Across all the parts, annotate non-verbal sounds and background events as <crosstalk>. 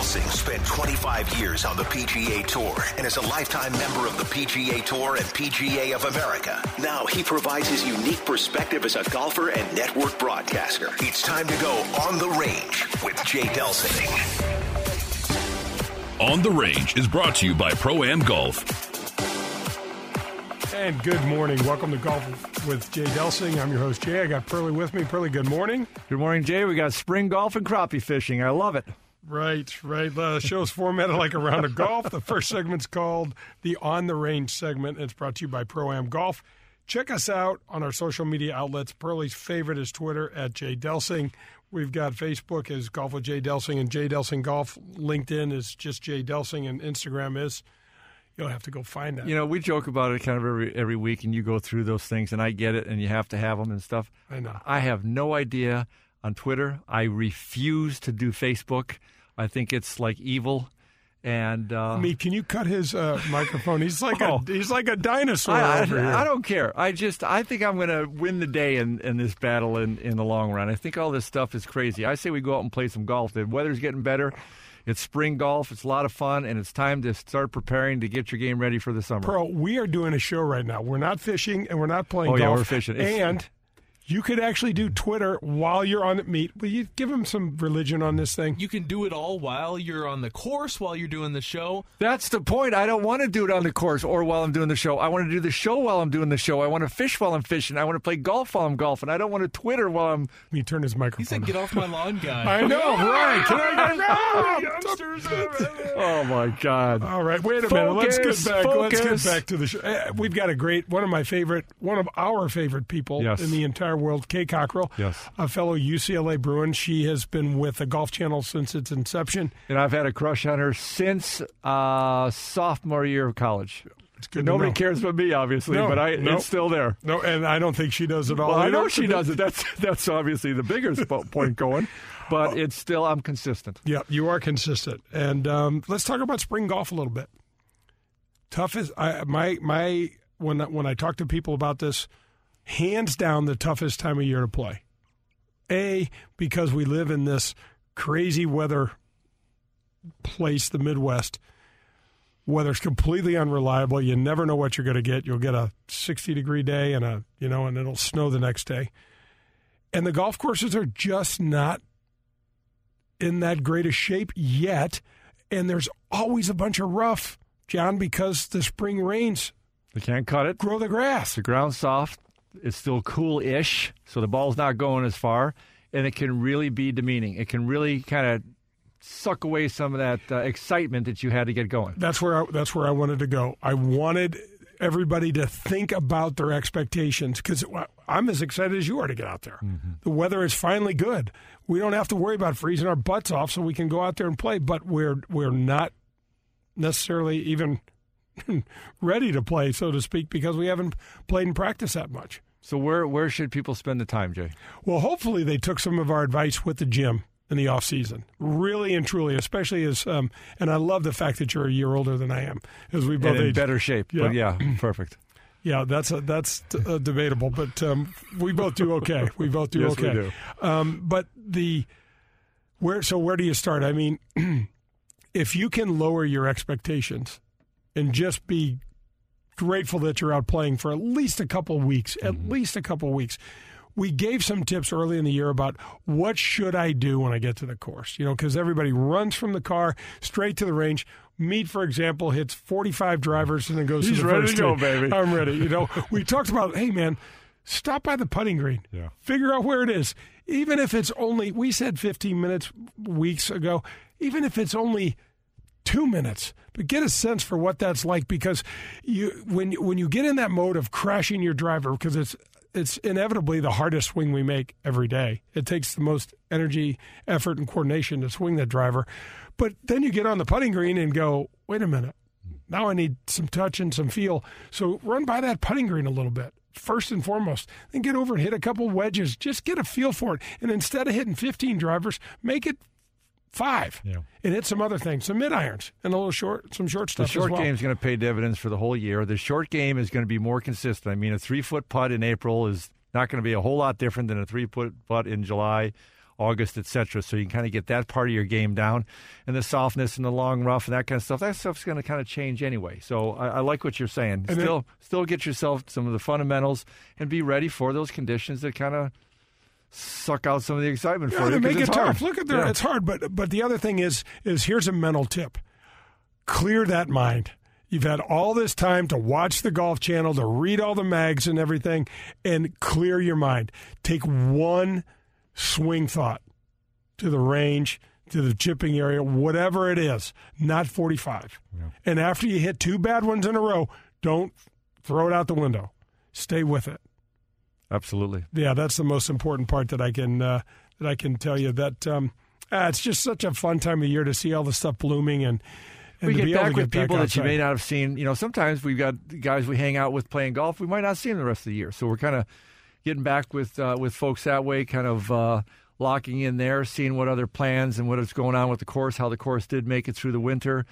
Delsing spent 25 years on the PGA Tour and is a lifetime member of the PGA Tour and PGA of America. Now he provides his unique perspective as a golfer and network broadcaster. It's time to go on the range with Jay Delsing. On the Range is brought to you by Pro Am Golf. And good morning. Welcome to Golf with Jay Delsing. I'm your host, Jay. I got Pearly with me. Pearly, good morning. Good morning, Jay. We got spring golf and crappie fishing. I love it. Right, right. The show's formatted like a round of golf. The first segment's called the On the Range segment. It's brought to you by Pro Am Golf. Check us out on our social media outlets. Pearly's favorite is Twitter at Jay Delsing. We've got Facebook as Golf with Jay Delsing and Jay Delsing Golf. LinkedIn is just Jay Delsing, and Instagram is. You'll have to go find that. You know, we joke about it kind of every every week, and you go through those things, and I get it, and you have to have them and stuff. I know. I have no idea on Twitter. I refuse to do Facebook. I think it's like evil. And uh, Me, can you cut his uh, microphone? He's like Oh. a he's like a dinosaur I, over here. I, I don't care. I just I think I'm going to win the day in, in this battle in, in the long run. I think all this stuff is crazy. I say we go out and play some golf. The weather's getting better. It's spring golf. It's a lot of fun, and it's time to start preparing to get your game ready for the summer. Pearl, we are doing a show right now. We're not fishing and we're not playing Oh, yeah, golf. we're fishing. It's- And you could actually do Twitter while you're on it. Meet. Will you give him some religion on this thing? You can do it all while you're on the course, while you're doing the show. That's the point. I don't want to do it on the course or while I'm doing the show. I want to do the show while I'm doing the show. I want to fish while I'm fishing. I want to play golf while I'm golfing. I don't want to Twitter while I'm. Let me turn his microphone. He said, "Get off my lawn, guy." I know, right? Can I get <laughs> Youngsters, Oh my God! All right, wait a minute. Let's get back. Let's get back to the show. Uh, We've got a great one of my favorite, one of our favorite people Yes. in the entire world, Kay Cockerill, Yes. a fellow UCLA Bruin. She has been with the Golf Channel since its inception. And I've had a crush on her since uh, sophomore year of college. It's good. to Nobody cares but me, obviously, No, but I no. it's still there. No, and I don't think she does at all. Well, I know she does it. That's <laughs> that's obviously the bigger sp- point going, but it's still I'm consistent. Yeah, you are consistent. And um, let's talk about spring golf a little bit. Toughest, I, my my when when I talk to people about this, hands down the toughest time of year to play. A because we live in this crazy weather place, the Midwest. Weather's completely unreliable. You never know what you're going to get. You'll get a 60 degree day and a you know, and it'll snow the next day. And the golf courses are just not in that great a shape yet. And there's always a bunch of rough, John, because the spring rains They can't cut it. grow the grass. The ground's soft. It's still cool-ish, so the ball's not going as far, and it can really be demeaning. It can really kind of suck away some of that uh, excitement that you had to get going. That's where I, that's where I wanted to go. I wanted everybody to think about their expectations because I'm as excited as you are to get out there. The weather is finally good. We don't have to worry about freezing our butts off, so we can go out there and play. But we're we're not necessarily even <laughs> ready to play, so to speak, because we haven't played and practiced that much. So where where should people spend the time, Jay? Well, hopefully they took some of our advice with the gym in the off season. Really and truly, especially as um, and I love the fact that you're a year older than I am, as we both And in better shape. But yeah, <clears throat> perfect. Yeah, that's a, that's uh, debatable, but um, we both do okay. We both do <laughs> Yes, we okay. do. Um, but the where so where do you start? I mean, <clears throat> if you can lower your expectations and just be grateful that you're out playing for at least a couple weeks, at Mm-hmm. least a couple weeks. We gave some tips early in the year about what should I do when I get to the course. You know, because everybody runs from the car straight to the range. Meet, for example, hits 45 drivers and then goes He's to the ready first to go, baby. I'm ready. You know, we talked about, hey man, stop by the putting green. Yeah. Figure out where it is. Even if it's only, we said 15 minutes weeks ago, even if it's only two minutes, but get a sense for what that's like because you when when you get in that mode of crashing your driver because it's it's inevitably the hardest swing we make every day. It takes the most energy, effort, and coordination to swing that driver. But then you get on the putting green and go, wait a minute, now I need some touch and some feel. So run by that putting green a little bit. First and foremost, then get over and hit a couple wedges. Just get a feel for it. And instead of hitting 15 drivers, make it five. Yeah. And hit some other things, some mid irons and a little short, some short stuff. The short well. game is going to pay dividends for the whole year. The short game is going to be more consistent. I mean, a three foot putt in April is not going to be a whole lot different than a three foot putt in July August, etc. So you can kind of get that part of your game down, and the softness and the long rough and that kind of stuff. That stuff's going to kind of change anyway. So I, I like what you're saying. And still, then- still get yourself some of the fundamentals and be ready for those conditions that kind of suck out some of the excitement Yeah, for you. make it it's hard. tough. Look at there, Yeah. it's hard. But but the other thing is is here's a mental tip: clear that mind. You've had all this time to watch the Golf Channel, to read all the mags and everything, and clear your mind. Take one swing thought to the range, to the chipping area, whatever it is, not 45. And after you hit two bad ones in a row, don't throw it out the window. Stay with it. Absolutely. Yeah, that's the most important part that I can uh, that I can tell you. That um, ah, it's just such a fun time of year to see all the stuff blooming and. and we get back with get people that you may not have seen. You know, sometimes we've got guys we hang out with playing golf. We might not see them the rest of the year. So we're kind of getting back with uh, with folks that way, kind of uh, locking in there, seeing what other plans and what is going on with the course, how the course did make it through the winter.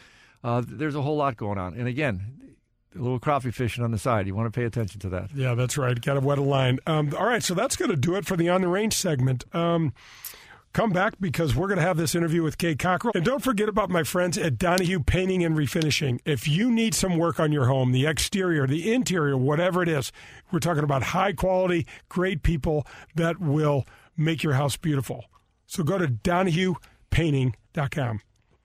Uh, there's a whole lot going on, and again, a little crappie fishing on the side. You want to pay attention to that. Yeah, that's right. Got to wet a line. Um, all right, so that's going to do it for the on the range segment. Um, come back because we're going to have this interview with Kay Cockerill. And don't forget about my friends at Donahue Painting and Refinishing. If you need some work on your home, the exterior, the interior, whatever it is, we're talking about high quality, great people that will make your house beautiful. So go to DonahuePainting.com.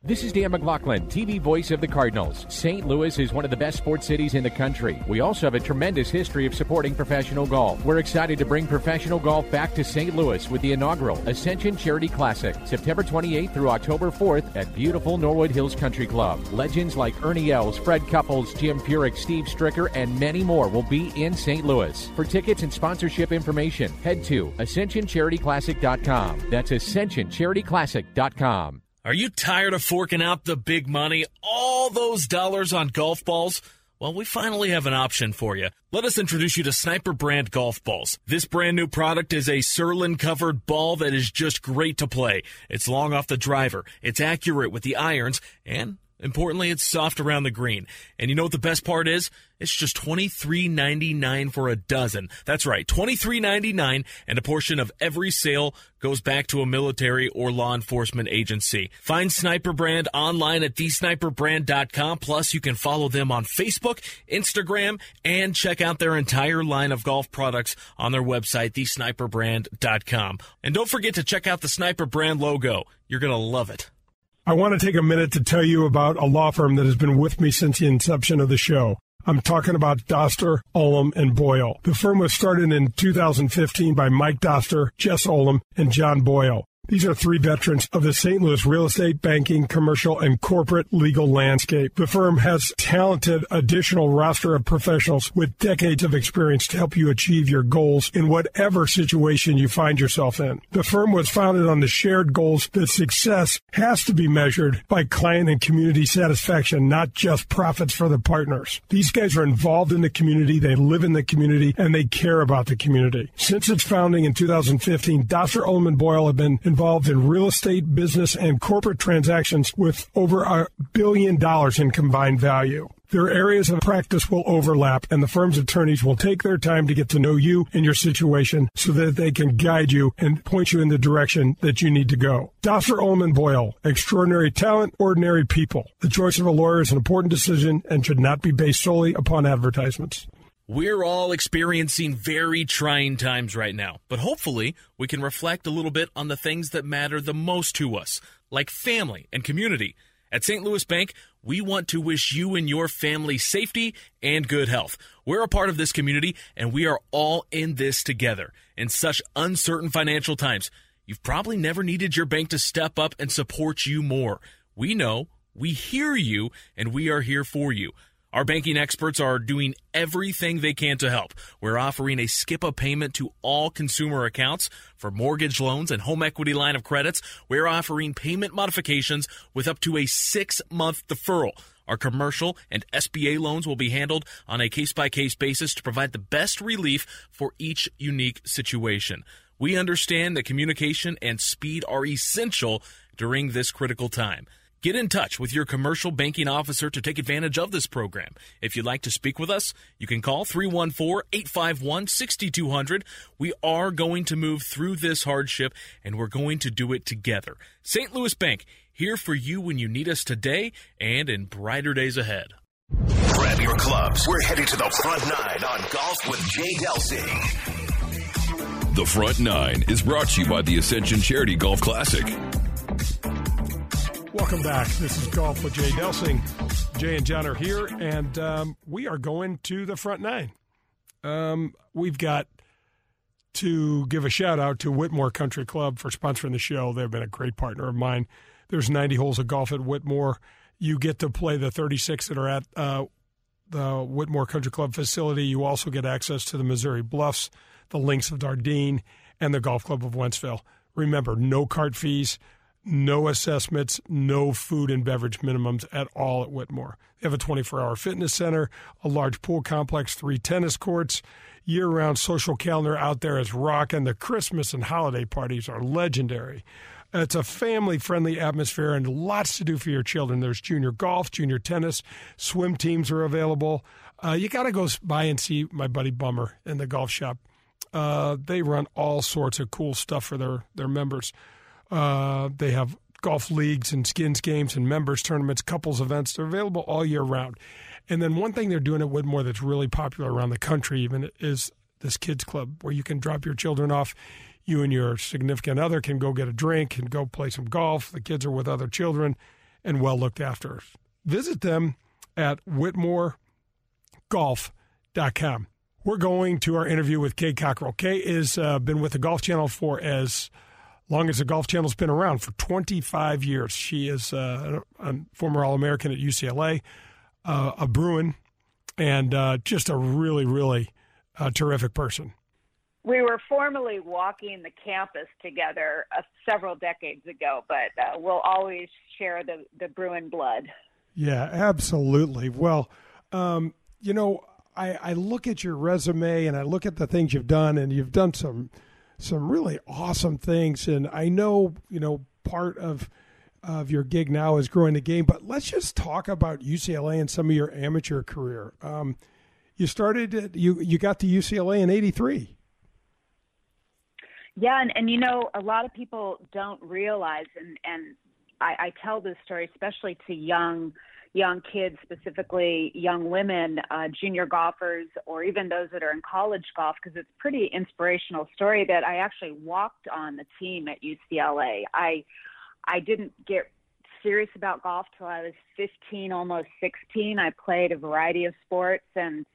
This is Dan McLaughlin, TV voice of the Cardinals. St. Louis is one of the best sports cities in the country. We also have a tremendous history of supporting professional golf. We're excited to bring professional golf back to St. Louis with the inaugural Ascension Charity Classic, September 28th through October 4th at beautiful Norwood Hills Country Club. Legends like Ernie Els, Fred Couples, Jim Furyk, Steve Stricker, and many more will be in St. Louis. For tickets and sponsorship information, head to ascensioncharityclassic.com. That's ascensioncharityclassic.com. Are you tired of forking out the big money, all those dollars on golf balls? Well, we finally have an option for you. Let us introduce you to Sniper Brand Golf Balls. This brand new product is a Surlyn covered ball that is just great to play. It's long off the driver, it's accurate with the irons, and importantly, it's soft around the green. And you know what the best part is? It's just $23.99 for a dozen. That's right, $23.99, and a portion of every sale goes back to a military or law enforcement agency. Find Sniper Brand online at thesniperbrand.com. Plus, you can follow them on Facebook, Instagram, and check out their entire line of golf products on their website, thesniperbrand.com. And don't forget to check out the Sniper Brand logo. You're going to love it. I want to take a minute to tell you about a law firm that has been with me since the inception of the show. I'm talking about Doster, Ullum, and Boyle. The firm was started in 2015 by Mike Doster, Jess Ullum, and John Boyle. These are three veterans of the St. Louis real estate, banking, commercial, and corporate legal landscape. The firm has talented additional roster of professionals with decades of experience to help you achieve your goals in whatever situation you find yourself in. The firm was founded on the shared goals that success has to be measured by client and community satisfaction, not just profits for the partners. These guys are involved in the community, they live in the community, and they care about the community. Since its founding in 2015, Doster Ullum and Boyle have been involved in real estate, business, and corporate transactions with over a billion dollars in combined value. Their areas of practice will overlap, and the firm's attorneys will take their time to get to know you and your situation so that they can guide you and point you in the direction that you need to go. Doster Ullum and Boyle, extraordinary talent, ordinary people. The choice of a lawyer is an important decision and should not be based solely upon advertisements. We're all experiencing very trying times right now, but hopefully we can reflect a little bit on the things that matter the most to us, like family and community. At St. Louis Bank, we want to wish you and your family safety and good health. We're a part of this community and we are all in this together. In such uncertain financial times, you've probably never needed your bank to step up and support you more. We know, we hear you, and we are here for you. Our banking experts are doing everything they can to help. We're offering a skip a payment to all consumer accounts for mortgage loans and home equity line of credits. We're offering payment modifications with up to a six month deferral. Our commercial and SBA loans will be handled on a case by case basis to provide the best relief for each unique situation. We understand that communication and speed are essential during this critical time. Get in touch with your commercial banking officer to take advantage of this program. If you'd like to speak with us, you can call 314 851 6200. We are going to move through this hardship and we're going to do it together. St. Louis Bank, here for you when you need us today and in brighter days ahead. Grab your clubs. We're heading to the front nine on Golf with Jay Delsing. The Front Nine is brought to you by the Ascension Charity Golf Classic. Welcome back. This is Golf with Jay Delsing. Jay and John are here, and um, we are going to the front nine. Um, we've got to give a shout out to Whitmoor Country Club for sponsoring the show. They've been a great partner of mine. There's 90 holes of golf at Whitmoor. You get to play the 36 that are at uh, the Whitmoor Country Club facility. You also get access to the Missouri Bluffs the Links of Dardenne, and the Golf Club of Wentzville. Remember, no cart fees, no assessments, no food and beverage minimums at all at Whitmoor. They have a 24 hour fitness center, a large pool complex, three tennis courts, year round social calendar out there is rocking. The Christmas and holiday parties are legendary. It's a family friendly atmosphere and lots to do for your children. There's junior golf, junior tennis, swim teams are available. Uh, you got to go by and see my buddy Bummer in the golf shop. Uh, they run all sorts of cool stuff for their their members. Uh, they have golf leagues and skins games and members tournaments, couples events. They're available all year round. And then one thing they're doing at Whitmoor that's really popular around the country, even, is this kids club where you can drop your children off. You and your significant other can go get a drink and go play some golf. The kids are with other children and well looked after. Visit them at whitmoorgolf.com. We're going to our interview with Kay Cockerill. Kay has uh, been with the Golf Channel for as long as the Golf Channel's been around for 25 years. She is uh, a former All American at UCLA, uh, a Bruin, and uh, just a really, really uh, terrific person. We were formally walking the campus together uh, several decades ago, but we'll always share the, the Bruin blood. Yeah, absolutely. Well, um, you know, I, I look at your resume and I look at the things you've done, and you've done some some really awesome things. And I know you know part of of your gig now is growing the game, but let's just talk about UCLA and some of your amateur career. Um, you started at, you you got to UCLA in '83. Yeah, and, and you know a lot of people don't realize, and and I, I tell this story especially to young young kids, specifically young women, uh, junior golfers, or even those that are in college golf, because it's a pretty inspirational story that I actually walked on the team at UCLA. I I didn't get serious about golf till I was 15, almost 16. I played a variety of sports and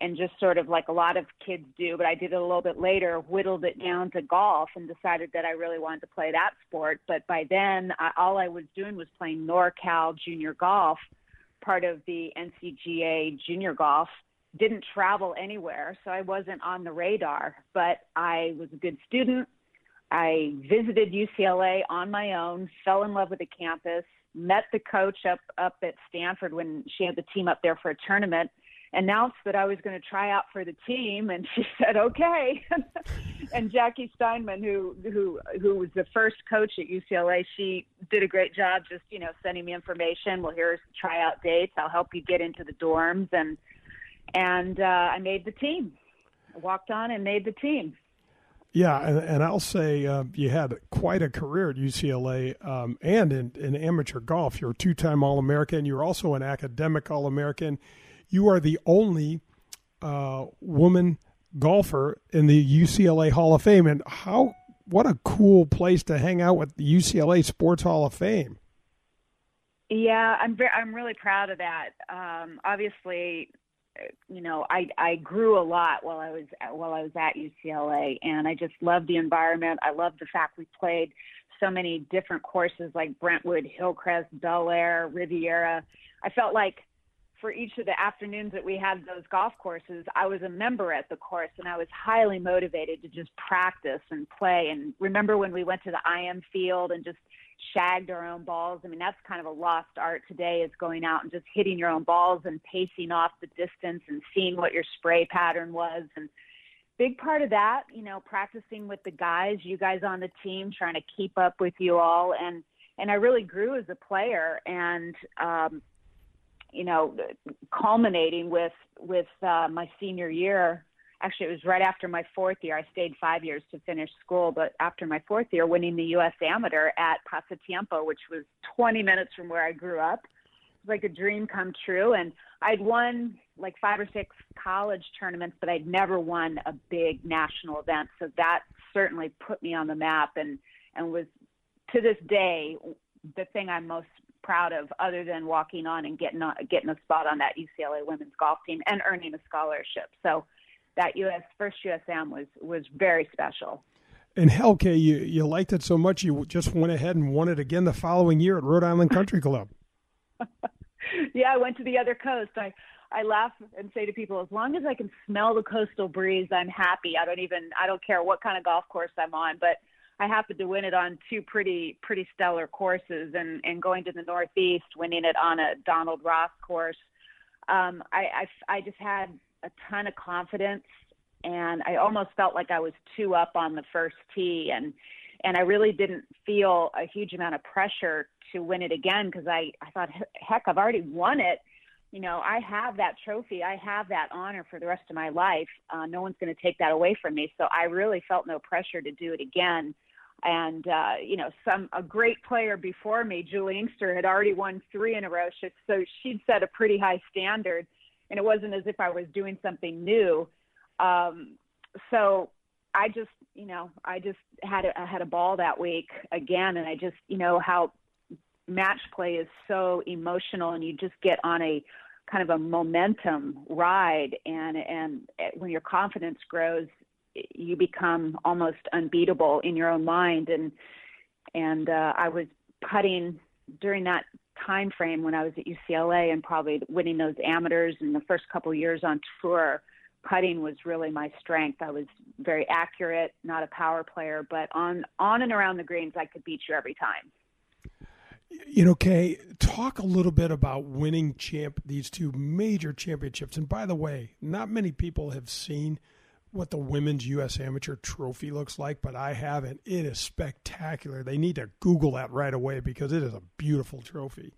and just sort of like a lot of kids do, but I did it a little bit later, whittled it down to golf and decided that I really wanted to play that sport. But by then, I, all I was doing was playing NorCal junior golf part of the NCGA junior golf. Didn't travel anywhere, so I wasn't on the radar, but I was a good student. I visited UCLA on my own, fell in love with the campus, met the coach up up at Stanford when she had the team up there for a tournament announced that I was going to try out for the team, and she <laughs> said, "Okay." <laughs> and Jackie Steinman, who who who was the first coach at UCLA, she did a great job, just you know, sending me information. Well, here's tryout dates. I'll help you get into the dorms, and and uh, I made the team. I walked on and made the team. Yeah, and, and I'll say uh, you had quite a career at UCLA um, and in, in amateur golf. You're a two time All American. You're also an academic All American you are the only uh, woman golfer in the UCLA Hall of Fame, and how what a cool place to hang out with the UCLA Sports Hall of Fame. Yeah, I'm very, I'm really proud of that. Um, obviously, you know, I I grew a lot while I was while I was at UCLA, and I just love the environment. I love the fact we played so many different courses like Brentwood, Hillcrest, Bel Air, Riviera. I felt like for each of the afternoons that we had those golf courses, I was a member at the course and I was highly motivated to just practice and play. And remember when we went to the IM field and just shagged our own balls? I mean, that's kind of a lost art today is going out and just hitting your own balls and pacing off the distance and seeing what your spray pattern was. And big part of that, you know, practicing with the guys, you guys on the team, trying to keep up with you all. And and I really grew as a player. And um, you know, culminating with with uh, my senior year. Actually, it was right after my fourth year. I stayed five years to finish school, but after my fourth year, winning the U.S. Amateur at Pasatiempo, which was 20 minutes from where I grew up, it was like a dream come true. And I'd won like five or six college tournaments, but I'd never won a big national event. So that certainly put me on the map and and was to this day the thing I'm most proud of, other than walking on and getting on, getting a spot on that UCLA women's golf team and earning a scholarship. So that US first USM was was very special. And Helke, you you liked it so much you just went ahead and won it again the following year at Rhode Island Country Club. <laughs> yeah, I went to the other coast. I I laugh and say to people, as long as I can smell the coastal breeze, I'm happy. I don't even I don't care what kind of golf course I'm on, but I happened to win it on two pretty pretty stellar courses, and and going to the Northeast, winning it on a Donald Ross course. Um, I, I I just had a ton of confidence, and I almost felt like I was two up on the first tee, and and I really didn't feel a huge amount of pressure to win it again because I I thought heck I've already won it you know, I have that trophy. I have that honor for the rest of my life. Uh, no one's going to take that away from me. So I really felt no pressure to do it again and uh, you know some a great player before me, Juli Inkster, had already won three in a row, so she'd set a pretty high standard, and it wasn't as if I was doing something new. Um, so I just you know I just had a, I had a ball that week again, and I just you know how match play is so emotional, and you just get on a kind of a momentum ride, and and when your confidence grows, you become almost unbeatable in your own mind and and uh, I was putting during that time frame when I was at UCLA and probably winning those amateurs in the first couple years on tour putting was really my strength. I was very accurate, not a power player, but on on and around the greens I could beat you every time. You know, Kay, talk a little bit about winning champ these two major championships. And by the way, not many people have seen what the women's U.S. Amateur Trophy looks like, but I haven't. It is spectacular. They need to Google that right away because it is a beautiful trophy.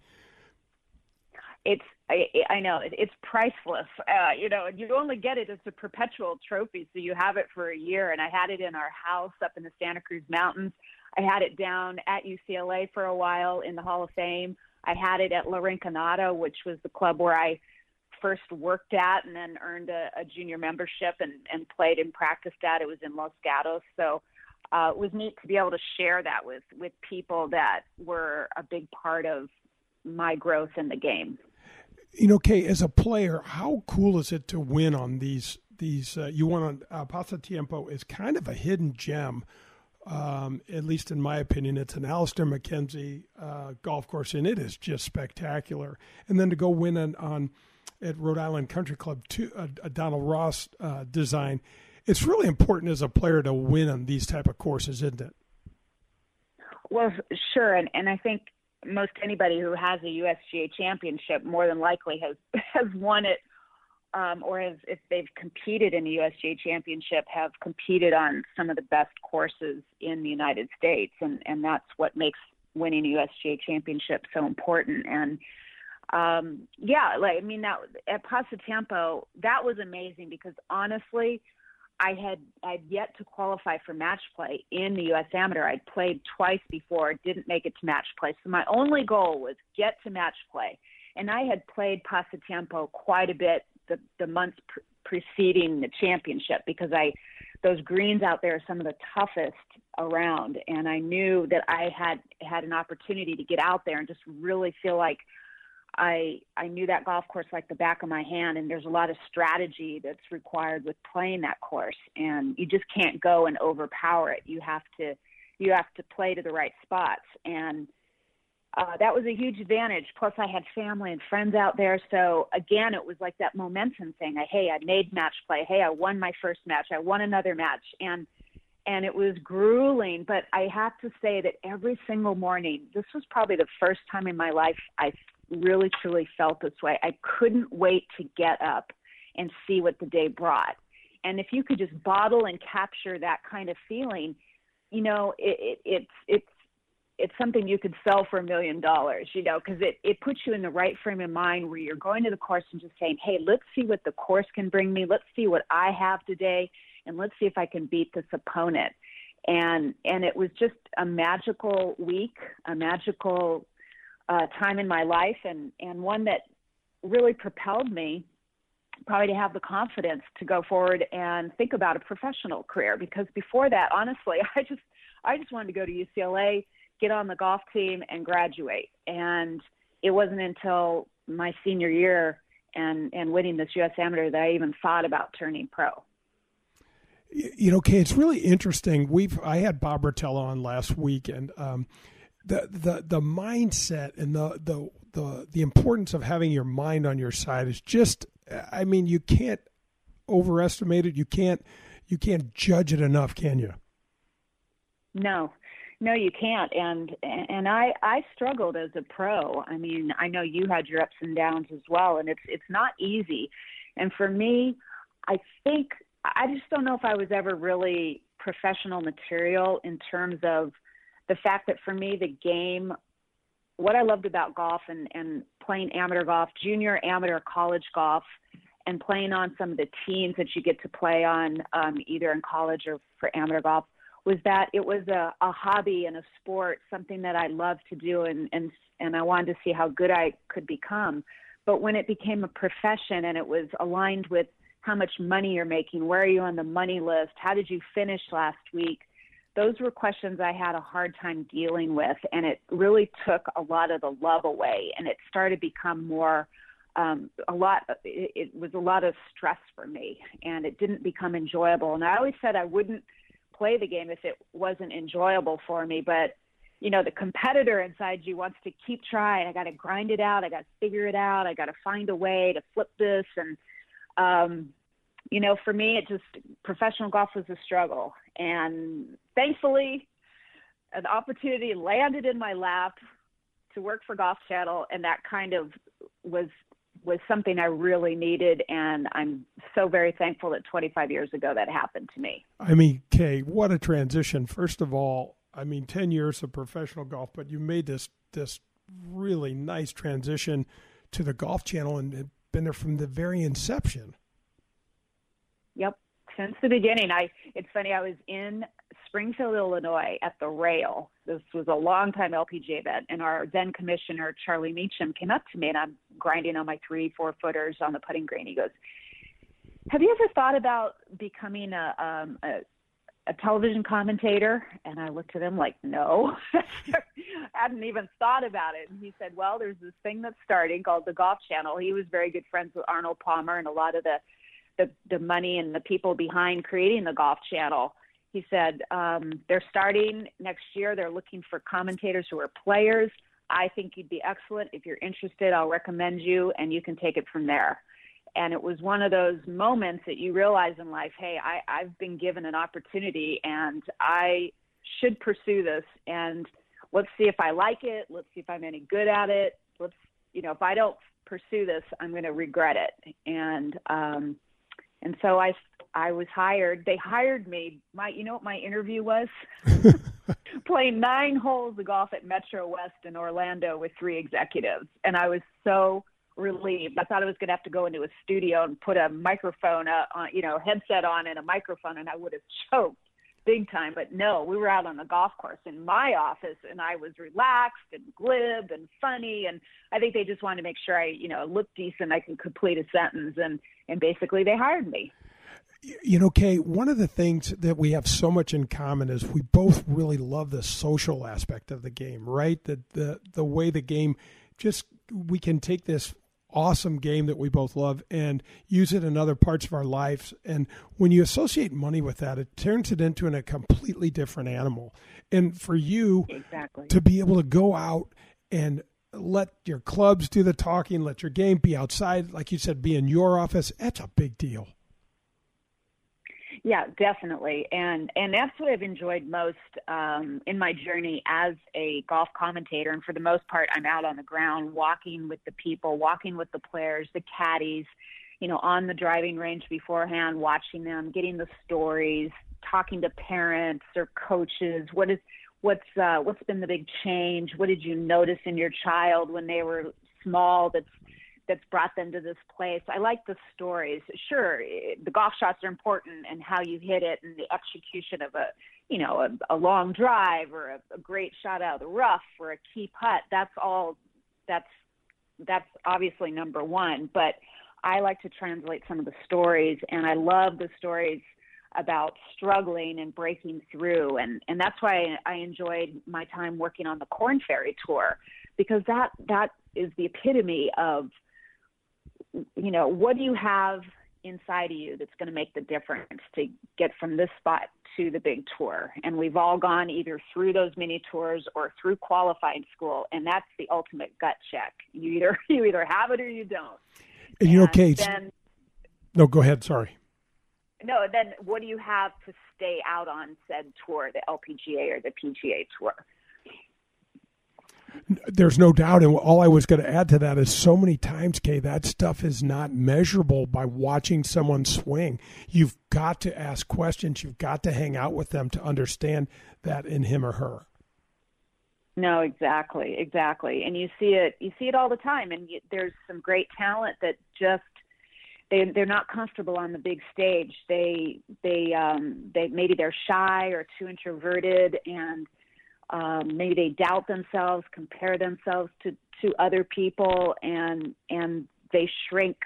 It's I, I know it's priceless. Uh, you know, you only get it as a perpetual trophy, so you have it for a year. And I had it in our house up in the Santa Cruz Mountains. I had it down at UCLA for a while in the Hall of Fame. I had it at La Rinconada, which was the club where I first worked at and then earned a, a junior membership and, and played and practiced at. It was in Los Gatos. So uh, it was neat to be able to share that with, with people that were a big part of my growth in the game. You know, Kay, as a player, how cool is it to win on these? These uh, you won on uh, Pasatiempo is kind of a hidden gem. Um, at least in my opinion, it's an Alister MacKenzie uh, golf course, and it is just spectacular. And then to go win on, on at Rhode Island Country Club, a, a Donald Ross uh, design. It's really important as a player to win on these type of courses, isn't it? Well, sure, and and I think most anybody who has a USGA championship more than likely has <laughs> has won it, um, or has if they've competed in a USGA championship have competed on some of the best courses in the United States, and and that's what makes winning a USGA championship so important. And um, yeah, like I mean, that at Pasatiempo, that was amazing because honestly, I had I'd yet to qualify for match play in the U.S. Amateur. I'd played twice before, didn't make it to match play. So my only goal was get to match play, and I had played Pasatiempo quite a bit the the months pr- preceding the championship because I those greens out there are some of the toughest around, and I knew that I had had an opportunity to get out there and just really feel like I I knew that golf course like the back of my hand, and there's a lot of strategy that's required with playing that course, and you just can't go and overpower it. You have to you have to play to the right spots, and uh, that was a huge advantage. Plus, I had family and friends out there, so again, it was like that momentum thing. I hey, I made match play. Hey, I won my first match. I won another match, and and it was grueling. But I have to say that every single morning, this was probably the first time in my life I really truly felt this way. I couldn't wait to get up and see what the day brought. And if you could just bottle and capture that kind of feeling, you know, it, it, it's it's it's something you could sell for a million dollars, you know, because it, it puts you in the right frame of mind where you're going to the course and just saying, hey, let's see what the course can bring me. Let's see what I have today, and let's see if I can beat this opponent. And and it was just a magical week, a magical uh, time in my life, and and one that really propelled me probably to have the confidence to go forward and think about a professional career. Because before that honestly <laughs> i just i just wanted to go to ucla get on the golf team and graduate. And it wasn't until my senior year and and winning this us amateur that i even thought about turning pro. You know kay it's really interesting. We've i had bob rotella on last week and um, the the the mindset and the the the the importance of having your mind on your side is just I mean, you can't overestimate it. You can't you can't judge it enough, can you? No, no, you can't. And and I I struggled as a pro. I mean, I know you had your ups and downs as well, and it's it's not easy. And for me, I think I just don't know if I was ever really professional material in terms of the fact that for me the game what I loved about golf and, and playing amateur golf, junior amateur college golf, and playing on some of the teams that you get to play on um, either in college or for amateur golf was that it was a, a hobby and a sport, something that I loved to do, and, and and I wanted to see how good I could become. But when it became a profession and it was aligned with how much money you're making, where are you on the money list, how did you finish last week, those were questions I had a hard time dealing with, and it really took a lot of the love away, and it started to become more um, a lot. It, it was a lot of stress for me, and it didn't become enjoyable. And I always said I wouldn't play the game if it wasn't enjoyable for me, but you know the competitor inside you wants to keep trying. I got to grind it out. I got to figure it out. I got to find a way to flip this and. Um, you know, for me, it just professional golf was a struggle, and thankfully, an opportunity landed in my lap to work for Golf Channel, and that kind of was was something I really needed, and I'm so very thankful that 25 years ago that happened to me. I mean, Kay, what a transition! First of all, I mean, 10 years of professional golf, but you made this this really nice transition to the Golf Channel and been there from the very inception. Yep, since the beginning. I it's funny. I was in Springfield, Illinois, at the Rail. This was a long time LPGA event, and our then commissioner Charlie Mechem came up to me, and I'm grinding on my three, four footers on the putting green. He goes, "Have you ever thought about becoming a um, a, a television commentator?" And I looked at him like, "No, <laughs> hadn't even thought about it." And he said, "Well, there's this thing that's starting called the Golf Channel." He was very good friends with Arnold Palmer and a lot of the the, the money and the people behind creating the Golf Channel. He said um, they're starting next year. They're looking for commentators who are players. I think you'd be excellent. If you're interested, I'll recommend you, and you can take it from there. And it was one of those moments that you realize in life, hey, I, I've been given an opportunity, and I should pursue this. And let's see if I like it. Let's see if I'm any good at it. Let's, you know, if I don't pursue this, I'm going to regret it. And um, and so I I was hired. They hired me. My you know what my interview was? <laughs> Playing nine holes of golf at Metro West in Orlando with three executives, and I was so relieved. I thought I was going to have to go into a studio and put a microphone, uh, on, you know, headset on and a microphone, and I would have choked big time. But no, we were out on the golf course in my office, and I was relaxed and glib and funny. And I think they just wanted to make sure I, you know, looked decent. I could complete a sentence, and and basically they hired me. You know, Kay, one of the things that we have so much in common is we both really love the social aspect of the game, right? The the the way the game just we can take this awesome game that we both love and use it in other parts of our lives. And when you associate money with that, it turns it into an, a completely different animal. And for you exactly. to be able to go out and let your clubs do the talking, let your game be outside, like you said, be in your office, that's a big deal. Yeah, definitely, and and that's what I've enjoyed most um, in my journey as a golf commentator. And for the most part, I'm out on the ground, walking with the people, walking with the players, the caddies, you know, on the driving range beforehand, watching them, getting the stories, talking to parents or coaches. What is what's uh, what's been the big change? What did you notice in your child when they were small that's that's brought them to this place? I like the stories. Sure, the golf shots are important and how you hit it and the execution of a you know a, a long drive or a, a great shot out of the rough or a key putt. That's all. That's that's obviously number one, but I like to translate some of the stories, and I love the stories about struggling and breaking through and and that's why I enjoyed my time working on the Corn Ferry tour because that that is the epitome of you know what do you have inside of you that's going to make the difference to get from this spot to the big tour? And we've all gone either through those mini tours or through qualifying school and that's the ultimate gut check. You either <laughs> you either have it or you don't. And you know kate then, no go ahead sorry. No, then what do you have to stay out on said tour, the LPGA or the PGA tour? There's no doubt, and all I was going to add to that is so many times, Kay, that stuff is not measurable by watching someone swing. You've got to ask questions. You've got to hang out with them to understand that in him or her. No, exactly, exactly, and you see it. You see it all the time, and you, there's some great talent that just they they're not comfortable on the big stage. They they um, they maybe they're shy or too introverted, and um, maybe they doubt themselves, compare themselves to to other people, and and they shrink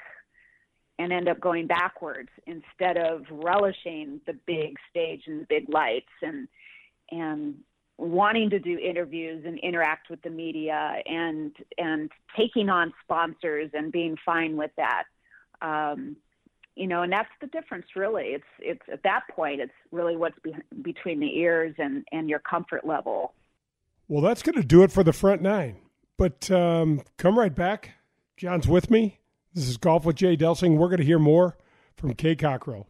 and end up going backwards instead of relishing the big stage and the big lights and and wanting to do interviews and interact with the media and and taking on sponsors and being fine with that. Um, you know, and that's the difference. Really, it's it's at that point, it's really what's be- between the ears and and your comfort level. Well, that's going to do it for the front nine. But um, come right back. John's with me. This is Golf with Jay Delsing. We're going to hear more from Kay Cockerill.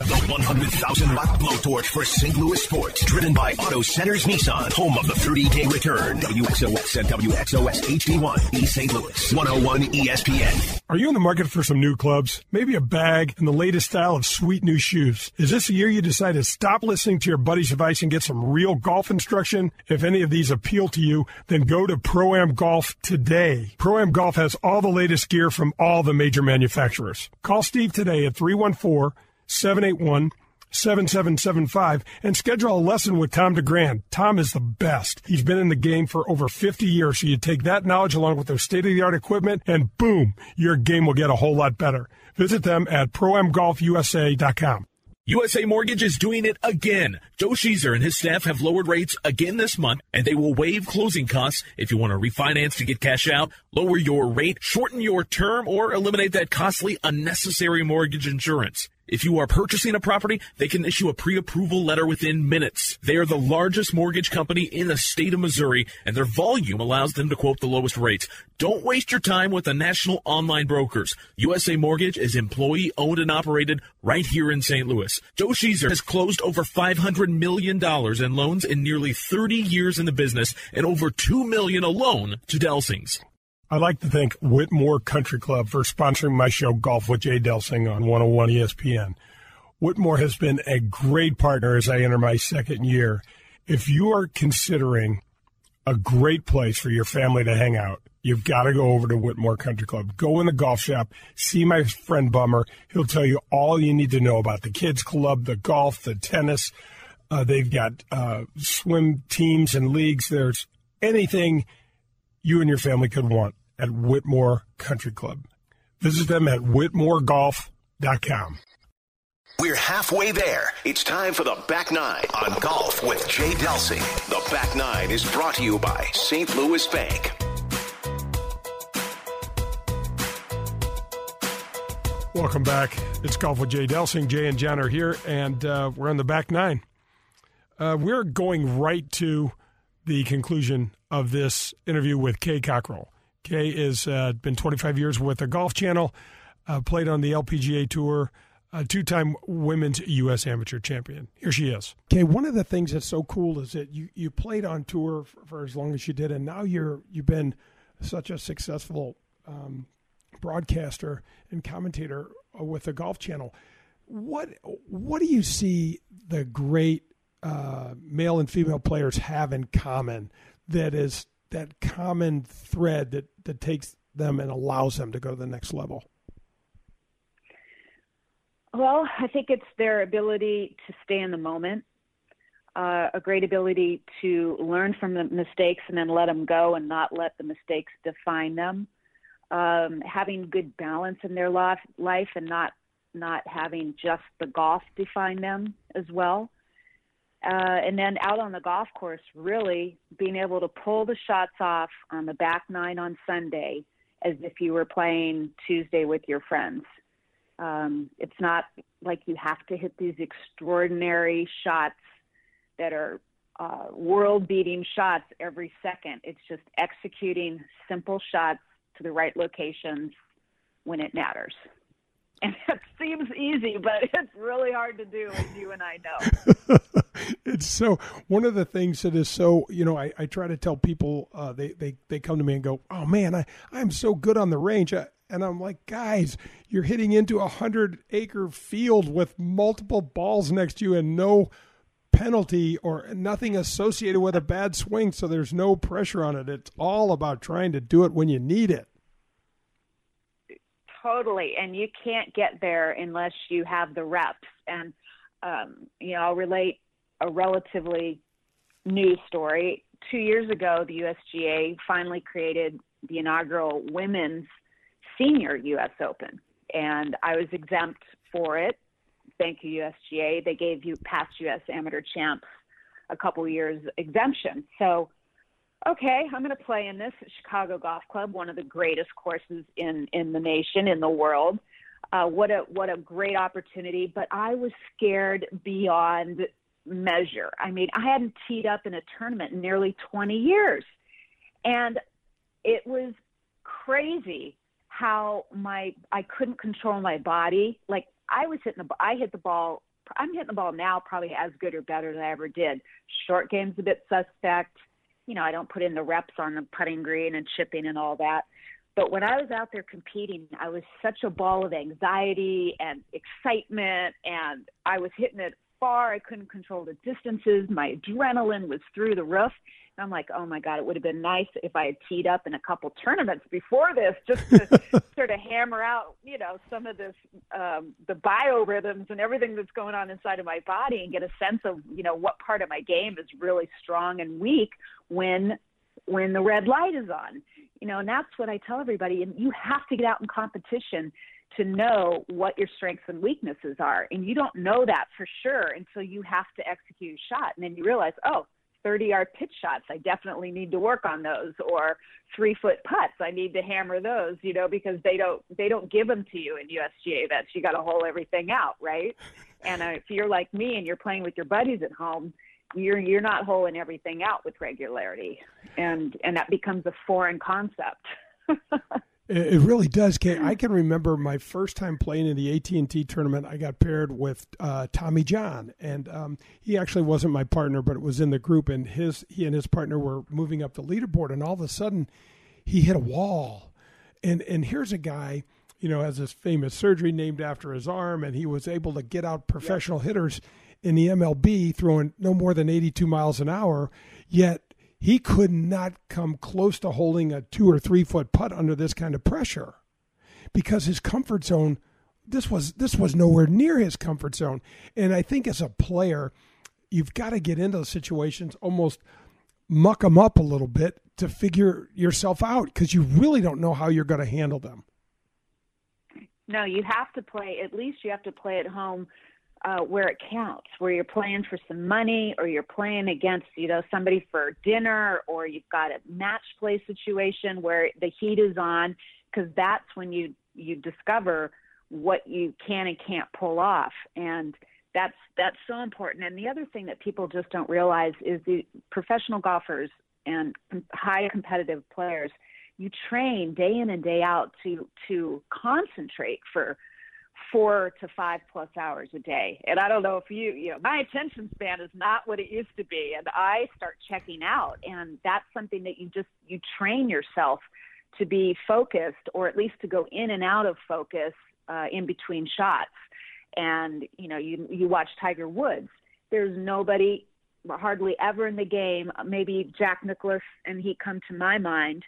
The 100,000 watt blowtorch for St. Louis sports, driven by Auto Centers Nissan, home of the 30-day return. WXOX and WXOS HD1, East St. Louis, 101 ESPN. Are you in the market for some new clubs? Maybe a bag and the latest style of sweet new shoes. Is this the year you decide to stop listening to your buddy's advice and get some real golf instruction? If any of these appeal to you, then go to Pro-Am Golf today. Pro-Am Golf has all the latest gear from all the major manufacturers. Call Steve today at 314- 781 7775 and schedule a lesson with Tom DeGrand. Tom is the best. He's been in the game for over 50 years, so you take that knowledge along with their state of the art equipment, and boom, your game will get a whole lot better. Visit them at proamgolfusa.com. USA Mortgage is doing it again. Joe Sheezer and his staff have lowered rates again this month, and they will waive closing costs if you want to refinance to get cash out, lower your rate, shorten your term, or eliminate that costly, unnecessary mortgage insurance. If you are purchasing a property, they can issue a pre-approval letter within minutes. They are the largest mortgage company in the state of Missouri, and their volume allows them to quote the lowest rates. Don't waste your time with the national online brokers. USA Mortgage is employee owned and operated right here in St. Louis. Joe Sheezer has closed over $500 million in loans in nearly 30 years in the business and over 2 million alone to Delsings. I'd like to thank Whitmoor Country Club for sponsoring my show, Golf with Jay Delsing on 101 ESPN. Whitmoor has been a great partner as I enter my second year. If you are considering a great place for your family to hang out, you've got to go over to Whitmoor Country Club. Go in the golf shop, see my friend Bummer. He'll tell you all you need to know about the kids club, the golf, the tennis. Uh, they've got uh, swim teams and leagues. There's anything you and your family could want at Whitmoor Country Club. Visit them at whitmoorgolf.com. We're halfway there. It's time for the Back Nine on Golf with Jay Delsing. The Back Nine is brought to you by St. Louis Bank. Welcome back. It's Golf with Jay Delsing. Jay and John are here, and uh, we're on the Back Nine. Uh, we're going right to the conclusion of this interview with Kay Cockerill. Kay has uh, been 25 years with the Golf Channel, uh, played on the LPGA Tour, a two-time women's U.S. amateur champion. Here she is. Kay, one of the things that's so cool is that you, you played on tour for, for as long as you did, and now you're you've been such a successful um, broadcaster and commentator with the Golf Channel. What what do you see the great uh, male and female players have in common that is that common thread that, that takes them and allows them to go to the next level? Well, I think it's their ability to stay in the moment, uh, a great ability to learn from the mistakes and then let them go and not let the mistakes define them. Um, having good balance in their life, life and not not having just the golf define them as well. Uh, and then out on the golf course, really being able to pull the shots off on the back nine on Sunday as if you were playing Tuesday with your friends. Um, it's not like you have to hit these extraordinary shots that are uh, world beating shots every second. It's just executing simple shots to the right locations when it matters. And <laughs> it seems easy, but <laughs> it's really hard to do, as you and I know. <laughs> it's so one of the things that is so you know I, I try to tell people uh, they, they they come to me and go oh man I I'm so good on the range I, and I'm like, guys, you're hitting into a hundred acre field with multiple balls next to you and no penalty or nothing associated with a bad swing. So there's no pressure on it. It's all about trying to do it when you need it. Totally. And you can't get there unless you have the reps. And, um, you know, I'll relate a relatively new story. Two years ago, the USGA finally created the inaugural women's senior U.S. Open, and I was exempt for it. Thank you, USGA. They gave you past U.S. amateur champs a couple years exemption. So, okay, I'm going to play in this Chicago Golf Club, one of the greatest courses in in the nation, in the world. Uh, what a what a great opportunity! But I was scared beyond measure. I mean, I hadn't teed up in a tournament in nearly 20 years, and it was crazy how my I couldn't control my body. Like I was hitting the I hit the ball. I'm hitting the ball now probably as good or better than I ever did. Short game's a bit suspect. You know, I don't put in the reps on the putting green and chipping and all that. But when I was out there competing, I was such a ball of anxiety and excitement, and I was hitting it far. I couldn't control the distances. My adrenaline was through the roof. I'm like, oh my God, it would have been nice if I had teed up in a couple tournaments before this just to <laughs> sort of hammer out, you know, some of this, um, the biorhythms and everything that's going on inside of my body and get a sense of, you know, what part of my game is really strong and weak when when the red light is on. You know, and that's what I tell everybody. And you have to get out in competition to know what your strengths and weaknesses are. And you don't know that for sure until you have to execute a shot. And then you realize, oh, 30 yard pitch shots, I definitely need to work on those. Or three foot putts, I need to hammer those, you know, because they don't they don't give them to you in USGA events. You got to hole everything out, right? <laughs> And uh, if you're like me and you're playing with your buddies at home, you're you're not holing everything out with regularity, and and that becomes a foreign concept. <laughs> It really does. I can remember my first time playing in the AT and T tournament. I got paired with uh, Tommy John, and um, he actually wasn't my partner, but it was in the group. And his he and his partner were moving up the leaderboard, and all of a sudden, he hit a wall. And and here's a guy, you know, has this famous surgery named after his arm, and he was able to get out professional yep. hitters in the MLB throwing no more than 82 miles an hour. Yet he could not come close to holding a two or three foot putt under this kind of pressure because his comfort zone this was this was nowhere near his comfort zone. And i think as a player you've got to get into those situations almost muck them up a little bit to figure yourself out because you really don't know how you're going to handle them. No you have to play at least you have to play at home uh, where it counts, where you're playing for some money or you're playing against, you know, somebody for dinner or you've got a match play situation where the heat is on, because that's when you you discover what you can and can't pull off, and that's that's so important. And the other thing that people just don't realize is the professional golfers and high competitive players, you train day in and day out to to concentrate for four to five plus hours a day. And I don't know if you, you know, my attention span is not what it used to be. And I start checking out. And that's something that you just, you train yourself to be focused or at least to go in and out of focus uh, in between shots. And, you know, you, you watch Tiger Woods. There's nobody hardly ever in the game. Maybe Jack Nicklaus and he come to my mind.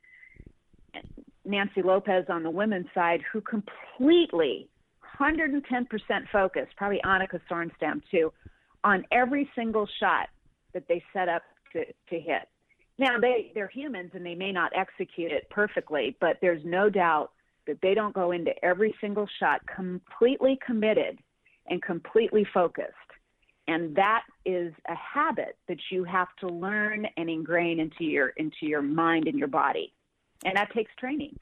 Nancy Lopez on the women's side, who completely 110% focus, probably Annika Sorenstam too, on every single shot that they set up to, to hit. Now they they're humans and they may not execute it perfectly, but there's no doubt that they don't go into every single shot completely committed and completely focused. And that is a habit that you have to learn and ingrain into your into your mind and your body. And that takes training.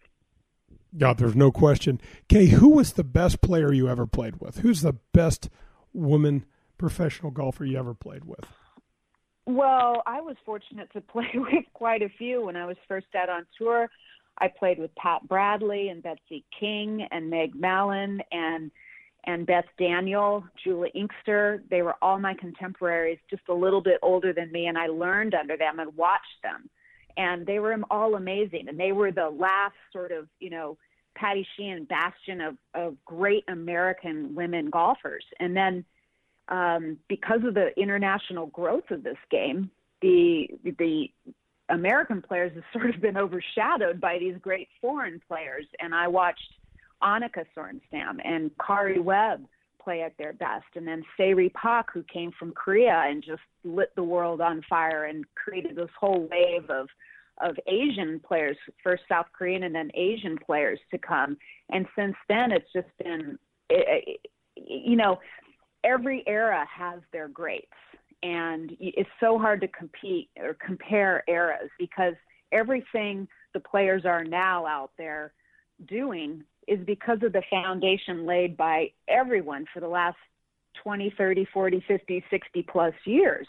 Yeah, there's no question. Kay, who was the best player you ever played with? Who's the best woman professional golfer you ever played with? Well, I was fortunate to <laughs> play with quite a few when I was first out on tour. I played with Pat Bradley and Betsy King and Meg Mallon and and Beth Daniel, Juli Inkster. They were all my contemporaries, just a little bit older than me, and I learned under them and watched them. And they were all amazing. And they were the last sort of, you know, Patty Sheehan bastion of, of great American women golfers. And then um, because of the international growth of this game, the the American players have sort of been overshadowed by these great foreign players. And I watched Annika Sorenstam and Karrie Webb play at their best, and then Se Ri Pak, who came from Korea and just lit the world on fire and created this whole wave of of Asian players, first South Korean and then Asian players to come. And since then, it's just been, you know, every era has their greats, and it's so hard to compete or compare eras because everything the players are now out there doing is because of the foundation laid by everyone for the last 20, 30, 40, 50, 60 plus years.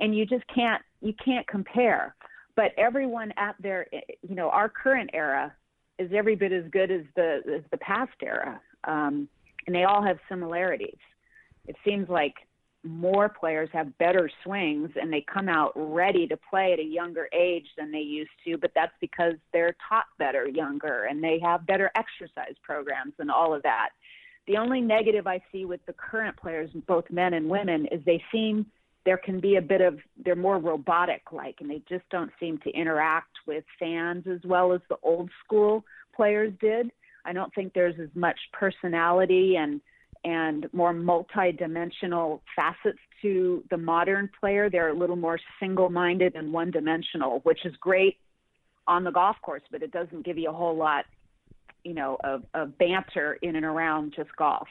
And you just can't you can't compare. But everyone at their you know, our current era is every bit as good as the as the past era. Um, and they all have similarities it seems like more players have better swings and they come out ready to play at a younger age than they used to, but that's because they're taught better younger and they have better exercise programs and all of that. The only negative I see with the current players, both men and women, is they seem there can be a bit of they're more robotic like and they just don't seem to interact with fans as well as the old school players did. I don't think there's as much personality and and more multi-dimensional facets to the modern player. They're a little more single-minded and one-dimensional, which is great on the golf course, but it doesn't give you a whole lot, you know, of, of banter in and around just golf.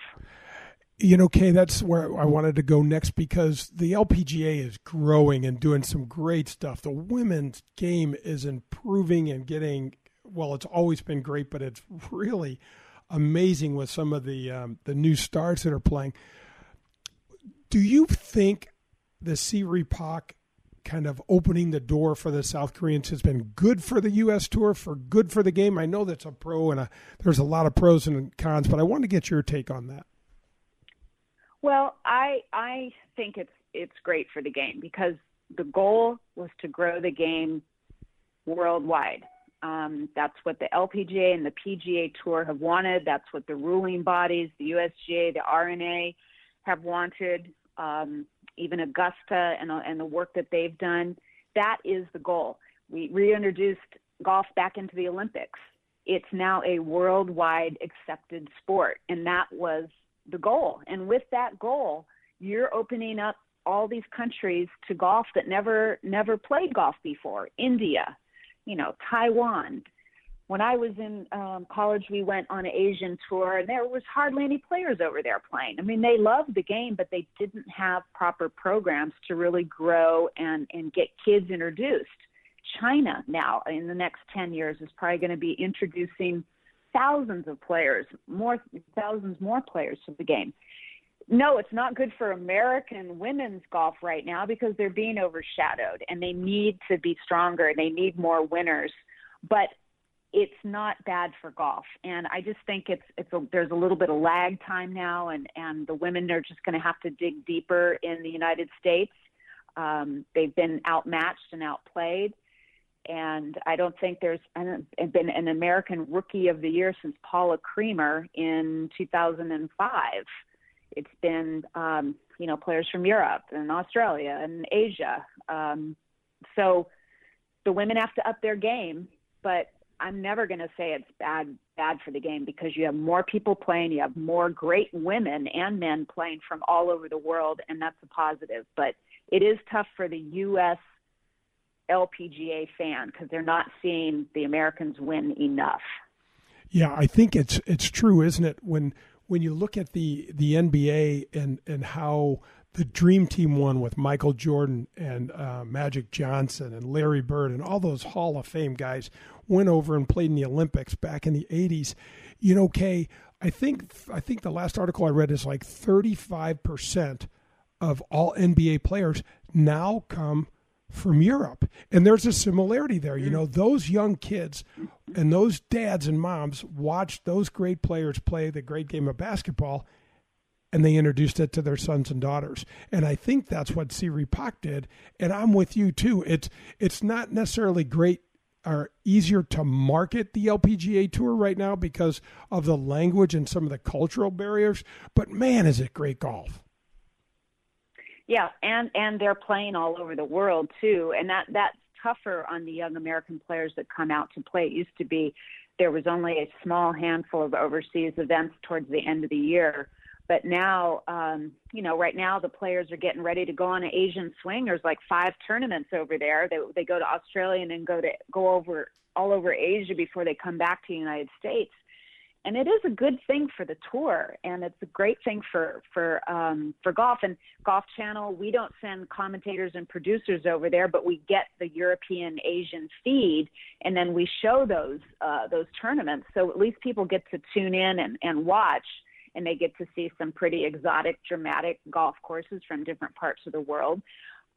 You know, Kay, that's where I wanted to go next because the LPGA is growing and doing some great stuff. The women's game is improving and getting well. It's always been great, but it's really amazing with some of the um, the new stars that are playing. Do you think the Se Ri Pak kind of opening the door for the South Koreans has been good for the U.S. Tour, for good for the game? I know that's a pro and a, there's a lot of pros and cons, but I want to get your take on that. Well, I I think it's it's great for the game because the goal was to grow the game worldwide. Um, that's what the LPGA and the PGA Tour have wanted. That's what the ruling bodies, the USGA, the R&A, have wanted. Um, even Augusta and, and the work that they've done. That is the goal. We reintroduced golf back into the Olympics. It's now a worldwide accepted sport, and that was the goal. And with that goal, you're opening up all these countries to golf that never never played golf before. India, you know, Taiwan. When I was in um, college, we went on an Asian tour, and there was hardly any players over there playing. I mean, they loved the game, but they didn't have proper programs to really grow and and get kids introduced. China now, in the next 10 years, is probably going to be introducing thousands of players, more thousands more players to the game no, it's not good for American women's golf right now because they're being overshadowed and they need to be stronger. And they need more winners. But it's not bad for golf. And I just think it's it's a, there's a little bit of lag time now, and and the women are just going to have to dig deeper in the United States. Um, they've been outmatched and outplayed, and I don't think there's been an American Rookie of the Year since Paula Creamer in 2005 it's been, um, you know, players from Europe and Australia and Asia. Um, so the women have to up their game, but I'm never going to say it's bad bad for the game because you have more people playing, you have more great women and men playing from all over the world, and that's a positive. But it is tough for the U.S. LPGA fan because they're not seeing the Americans win enough. Yeah, I think it's it's true, isn't it? When when you look at the the NBA and and how the dream team won with Michael Jordan and uh, Magic Johnson and Larry Bird and all those Hall of Fame guys went over and played in the Olympics back in the '80s. You know, Kay, I think I think the last article I read is like 35 percent of all NBA players now come from Europe. And there's a similarity there. You know, those young kids and those dads and moms watched those great players play the great game of basketball and they introduced it to their sons and daughters. And I think that's what Se Ri Pak did. And I'm with you too. It's it's not necessarily great or easier to market the LPGA tour right now because of the language and some of the cultural barriers, but man is it great golf. Yeah, and and they're playing all over the world too, and that that's tougher on the young American players that come out to play. It used to be there was only a small handful of overseas events towards the end of the year, but now, um, you know, right now the players are getting ready to go on an Asian swing. There's like five tournaments over there. They they go to Australia and then go to go over all over Asia before they come back to the United States and it is a good thing for the tour and it's a great thing for for um for golf. And golf channel we don't send commentators and producers over there but we get the european asian feed and then we show those uh those tournaments. So at least people get to tune in and and watch and they get to see some pretty exotic dramatic golf courses from different parts of the world.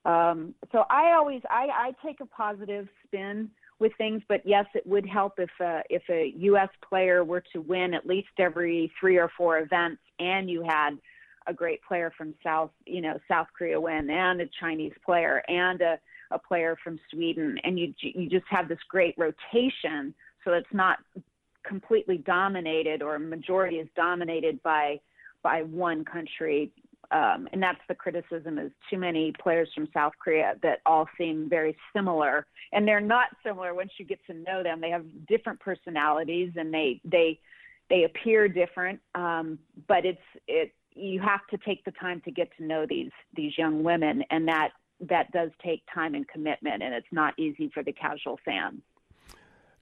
Um so i always i i take a positive spin with things. But yes, it would help if a, if a U.S. player were to win at least every three or four events, and you had a great player from South, you know, South Korea win, and a Chinese player, and a, a player from Sweden, and you you just have this great rotation, so it's not completely dominated or majority is dominated by by one country um, and that's the criticism is too many players from South Korea that all seem very similar, and they're not similar once you get to know them. They have different personalities, and they they they appear different, um, but it's it you have to take the time to get to know these these young women, and that that does take time and commitment, and it's not easy for the casual fan.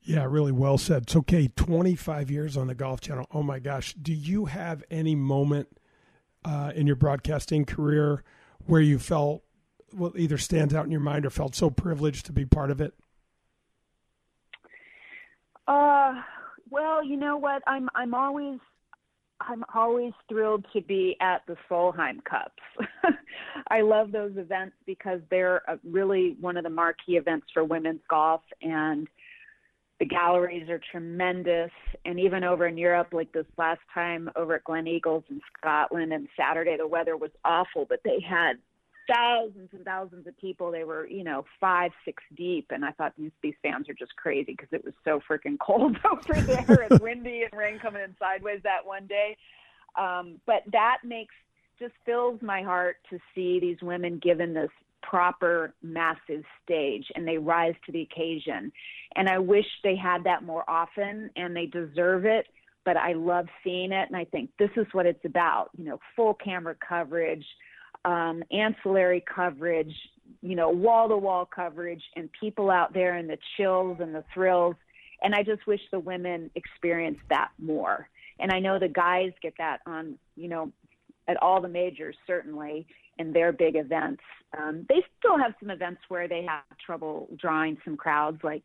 Yeah, really well said. It's okay. 25 years on the Golf Channel. Oh my gosh. Do you have any moment uh, in your broadcasting career where you felt well, either stands out in your mind or felt so privileged to be part of it? Uh, well, you know what? I'm I'm always I'm always thrilled to be at the Solheim Cups. <laughs> I love those events because they're really one of the marquee events for women's golf and the galleries are tremendous. And even over in europe like this last time over at gleneagles in scotland and saturday the weather was awful but they had thousands and thousands of people. They were you know five six deep. And i thought these these fans are just crazy because it was so freaking cold <laughs> over there and windy and rain coming in sideways that one day. Um but that makes just fills my heart to see these women given this proper massive stage and they rise to the occasion. And I wish they had that more often and they deserve it, but I love seeing it and I think this is what it's about, you know, full camera coverage, um, ancillary coverage, you know, wall to wall coverage and people out there and the chills and the thrills. And I just wish the women experienced that more. And I know the guys get that on, you know, at all the majors certainly in their big events. Um, they still have some events where they have trouble drawing some crowds, like,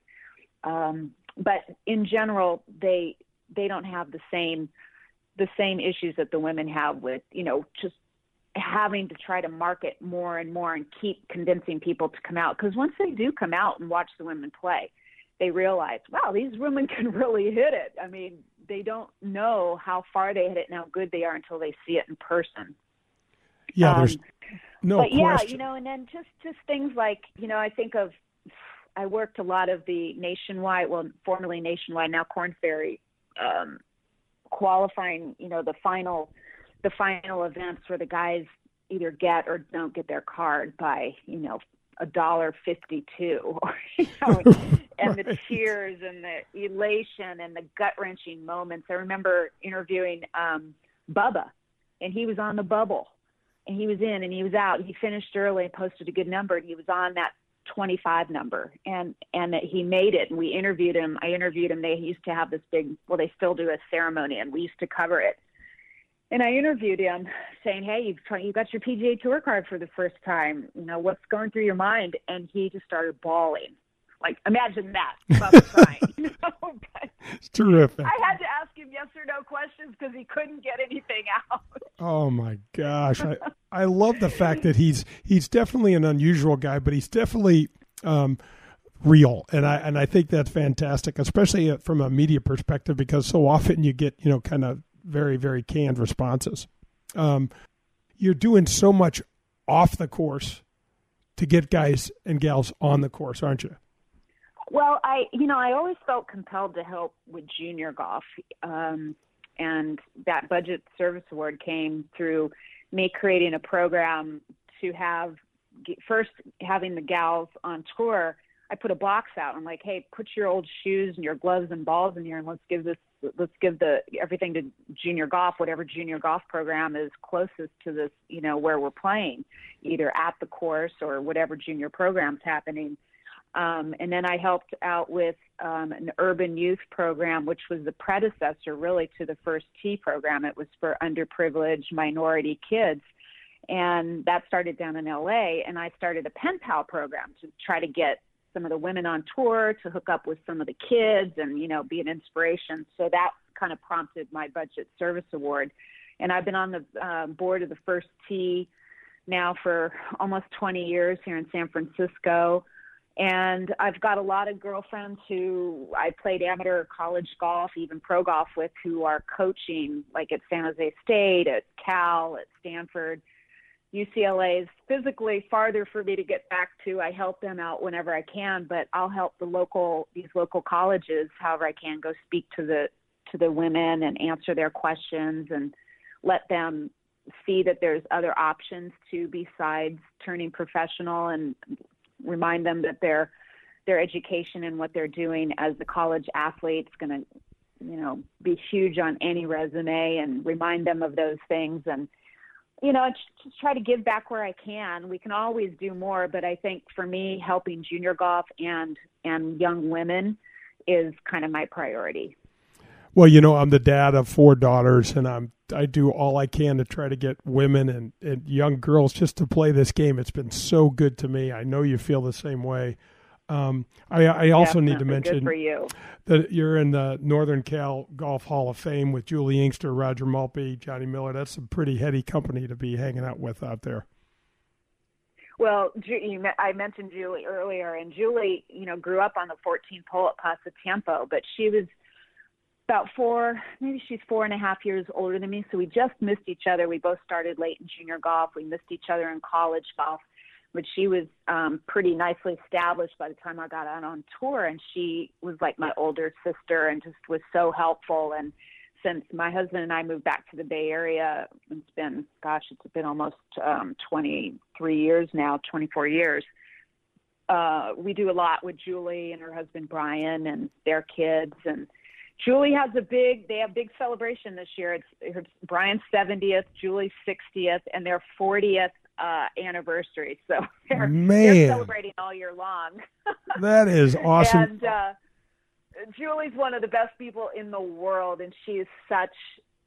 um, but in general, they they don't have the same the same issues that the women have with you know just having to try to market more and more and keep convincing people to come out. Because once they do come out and watch the women play they realize wow these women <laughs> can really hit it. I mean they don't know how far they hit it and how good they are until they see it in person yeah, um, there's no but question. yeah, you know, and then just just things like you know, I think of I worked a lot of the nationwide, well, formerly nationwide, now Korn Ferry, um, qualifying. You know, the final the final events where the guys either get or don't get their card by you know a dollar fifty two <laughs> you know <laughs> and Right. the tears and the elation and the gut wrenching moments i remember interviewing um bubba and he was on the bubble and he was in and he was out he finished early and posted a good number and he was on that 25 number and and that he made it and we interviewed him i interviewed him they used to have this big well they still do a ceremony and we used to cover it and I interviewed him saying, Hey, you've, tried, you got your PGA Tour card for the first time. You know, what's going through your mind? And he just started bawling. Like, imagine that. Crying. <laughs> You know? It's terrific. I had to him yes or no questions because he couldn't get anything out. Oh my gosh, I, <laughs> I love the fact that he's he's definitely an unusual guy, but he's definitely um, real, and I and I think that's fantastic, especially uh, from a media perspective, because so often you get you know kind of very very canned responses. Um, you're doing so much off the course to get guys and gals on the course, aren't you? Well, I, you know, I always felt compelled to help with junior golf. Um, and that budget service award came through me creating a program to have first having the gals on tour. I put a box out. I'm like, hey, put your old shoes and your gloves and balls in here, and let's give this, let's give the everything to junior golf, whatever junior golf program is closest to this, you know, where we're playing, either at the course or whatever junior program's happening. Um, and then I helped out with um, an urban youth program, which was the predecessor really to the First Tee program. It was for underprivileged minority kids. And that started down in LA. And I started a pen pal program to try to get some of the women on tour to hook up with some of the kids and, you know, be an inspiration. So that kind of prompted my budget service award. And I've been on the uh, board of the First Tee now for almost 20 years here in San Francisco and I've got a lot of girlfriends who I played amateur college golf, even pro golf with, who are coaching, like at San Jose State, at Cal, at Stanford. UCLA is physically farther for me to get back to. I help them out whenever I can, but I'll help the local these local colleges however I can go speak to the to the women and answer their questions and let them see that there's other options to besides turning professional and remind them that their their education and what they're doing as the college athlete is going to you know be huge on any resume and remind them of those things. And you know just try to give back where I can. We can always do more but I think for me helping junior golf and and young women is kind of my priority Well, you know, I'm the dad of four daughters, and I'm I do all I can to try to get women and, and young girls just to play this game. It's been so good to me. I know you feel the same way. Um, I, I also need to mention for you that you're in the Northern Cal Golf Hall of Fame with Juli Inkster, Roger Maltby, Johnny Miller. That's some pretty heady company to be hanging out with out there. Well, you, I mentioned Juli earlier, and Juli, you know, grew up on the 14th hole at Paso Tiempo, but she was about four, maybe she's four and a half years older than me. So we just missed each other. We both started late in junior golf. We missed each other in college golf, but she was um, pretty nicely established by the time I got out on tour. And she was like my older sister and just was so helpful. And since my husband and I moved back to the Bay Area, it's been, gosh, it's been almost um, 23 years now, 24 years. Uh, we do a lot with Juli and her husband Brian and their kids and Juli has a big. They have big celebration this year. It's, it's Brian's 70th, Juli's 60th, and their 40th uh, anniversary. So <laughs> they're, they're celebrating all year long. <laughs> That is awesome. And uh, Juli's one of the best people in the world, and she is such.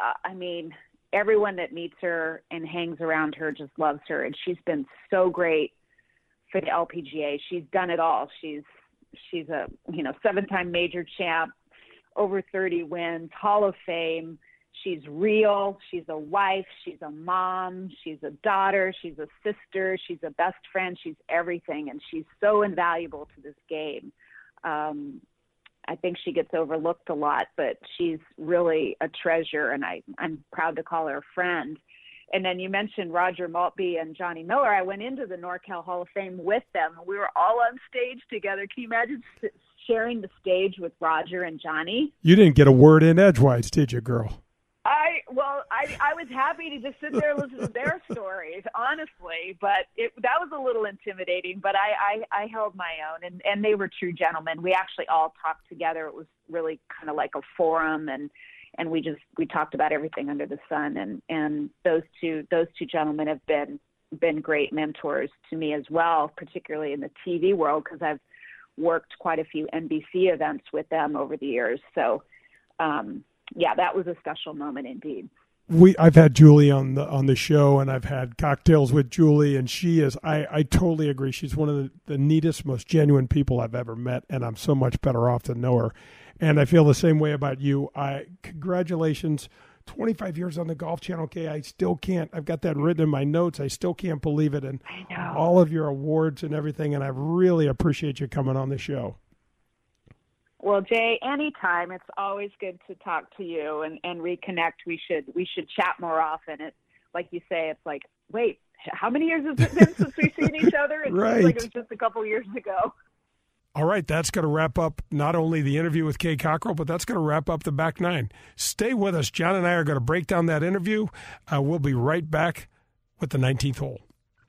Uh, I mean, everyone that meets her and hangs around her just loves her, and she's been so great for the LPGA. She's done it all. She's she's a you know seven-time major champ, over 30 wins, Hall of Fame. She's real. She's a wife. She's a mom. She's a daughter. She's a sister. She's a best friend. She's everything. And she's so invaluable to this game. Um, I think she gets overlooked a lot, but she's really a treasure. And I, I'm proud to call her a friend. And then you mentioned Roger Maltby and Johnny Miller. I went into the NorCal Hall of Fame with them. We were all on stage together. Can you imagine sharing the stage with Roger and Johnny? You didn't get a word in edgewise, did you, girl? I well, I I was happy to just sit there and listen to their <laughs> stories, honestly. But it that was a little intimidating. But I I, I held my own, and and they were true gentlemen. We actually all talked together. It was really kind of like a forum, and and we just we talked about everything under the sun. And and those two those two gentlemen have been been great mentors to me as well, particularly in the TV world because I've worked quite a few NBC events with them over the years. So. Um, yeah, that was a special moment indeed. We I've had Juli on the on the show and I've had cocktails with Juli and she is I, I totally agree. She's one of the, the neatest, most genuine people I've ever met and I'm so much better off to know her. And I feel the same way about you. I congratulations. 25 years on the Golf Channel. Okay, I still can't. I've got that written in my notes. I still can't believe it. And all of your awards and everything. And I really appreciate you coming on the show. Well, Jay, anytime. It's always good to talk to you and, and reconnect. We should we should chat more often. It's like you say. It's like, wait, how many years has it been since we've seen each other? It right. seems like it was just a couple years ago. All right, that's going to wrap up not only the interview with Kay Cockerill, but that's going to wrap up the back nine. Stay with us. John and I are going to break down that interview. Uh, we'll be right back with the 19th hole.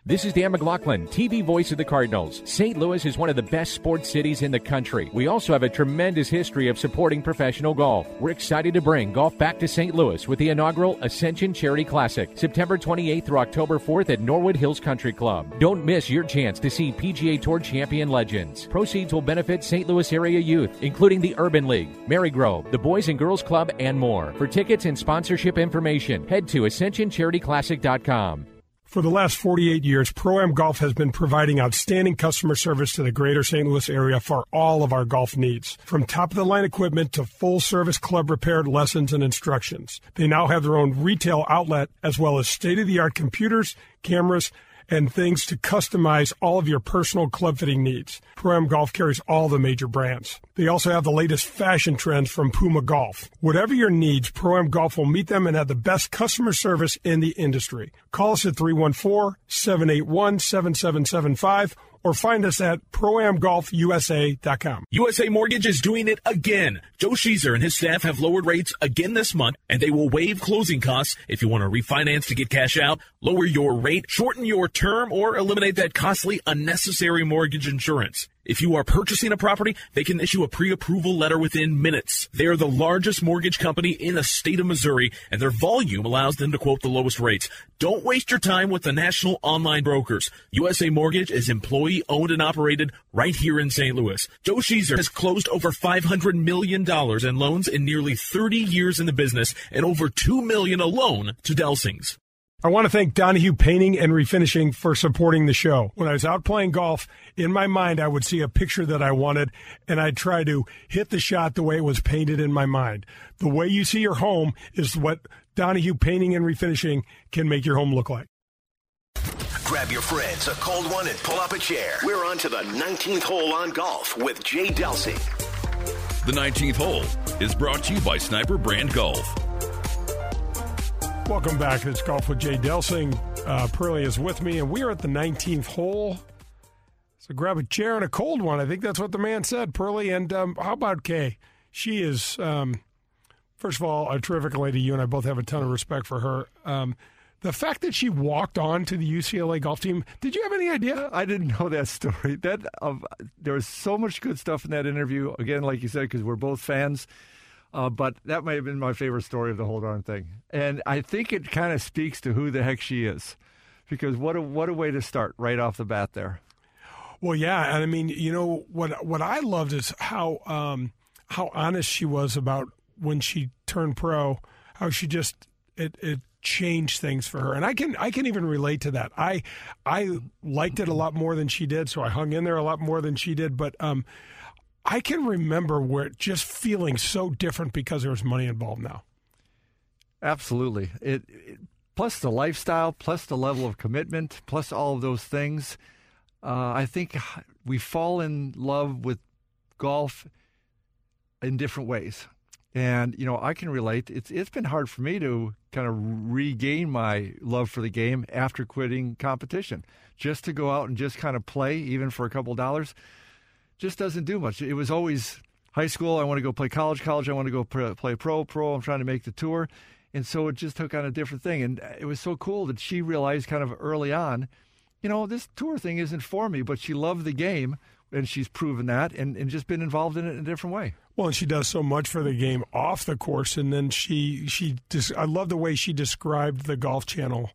This is Dan McLaughlin, TV voice of the Cardinals. St. Louis is one of the best sports cities in the country. We also have a tremendous history of supporting professional golf. We're excited to bring golf back to St. Louis with the inaugural Ascension Charity Classic, September 28th through October 4th at Norwood Hills Country Club. Don't miss your chance to see PGA Tour champion legends. Proceeds will benefit St. Louis area youth, including the Urban League, Marygrove, the Boys and Girls Club, and more. For tickets and sponsorship information, head to ascensioncharityclassic.com. For the last 48 years, Pro Am Golf has been providing outstanding customer service to the greater St. Louis area for all of our golf needs. From top of the line equipment to full service club repair lessons and instructions. They now have their own retail outlet as well as state of the art computers, cameras, and things to customize all of your personal club fitting needs. Pro Am Golf carries all the major brands. They also have the latest fashion trends from Puma Golf. Whatever your needs, Pro Am Golf will meet them and have the best customer service in the industry. Call us at 314 781 7775 or find us at proamgolfusa.com. USA Mortgage is doing it again. Joe Sheezer and his staff have lowered rates again this month, and they will waive closing costs if you want to refinance to get cash out, lower your rate, shorten your term, or eliminate that costly, unnecessary mortgage insurance. If you are purchasing a property, they can issue a pre-approval letter within minutes. They are the largest mortgage company in the state of Missouri, and their volume allows them to quote the lowest rates. Don't waste your time with the national online brokers. USA Mortgage is employee owned and operated right here in St. Louis. Joe Sheezer has closed over $500 million in loans in nearly 30 years in the business and over 2 million alone to Delsings. I want to thank Donahue Painting and Refinishing for supporting the show. When I was out playing golf, in my mind, I would see a picture that I wanted, and I'd try to hit the shot the way it was painted in my mind. The way you see your home is what Donahue Painting and Refinishing can make your home look like. Grab your friends, a cold one, and pull up a chair. We're on to the 19th hole on golf with Jay Delsing. The 19th hole is brought to you by Sniper Brand Golf. Welcome back. It's Golf with Jay Delsing. Uh, Pearlie is with me, and we are at the 19th hole. So grab a chair and a cold one. I think that's what the man said, Pearlie. And um, how about Kay? She is, um, first of all, a terrific lady. You and I both have a ton of respect for her. Um, the fact that she walked on to the UCLA golf team, did you have any idea? I didn't know that story. That um, there was so much good stuff in that interview. Again, like you said, because we're both fans. Uh, but that might have been my favorite story of the whole darn thing. And I think it kind of speaks to who the heck she is, because what a what a way to start right off the bat there. Well, yeah, and I mean, you know what what I loved is how um, how honest she was about when she turned pro, how she just it it changed things for her, and I can I can even relate to that. I I liked it a lot more than she did, so I hung in there a lot more than she did, but. Um, I can remember where just feeling so different because there was money involved now. Absolutely. It, it, plus the lifestyle, plus the level of commitment, plus all of those things. Uh, I think we fall in love with golf in different ways. And you know, I can relate. It's it's been hard for me to kind of regain my love for the game after quitting competition. Just to go out and just kind of play, even for a couple dollars, just doesn't do much. It was always high school. I want to go play college. College. I want to go play pro. Pro. I'm trying to make the tour. and so it just took on a different thing. And uh, it was so cool that she realized kind of early on, you know, this tour thing isn't for me, but she loved the game and she's proven that and, and just been involved in it in a different way. Well, and she does so much for the game off the course, and then she she just I love the way she described the Golf Channel.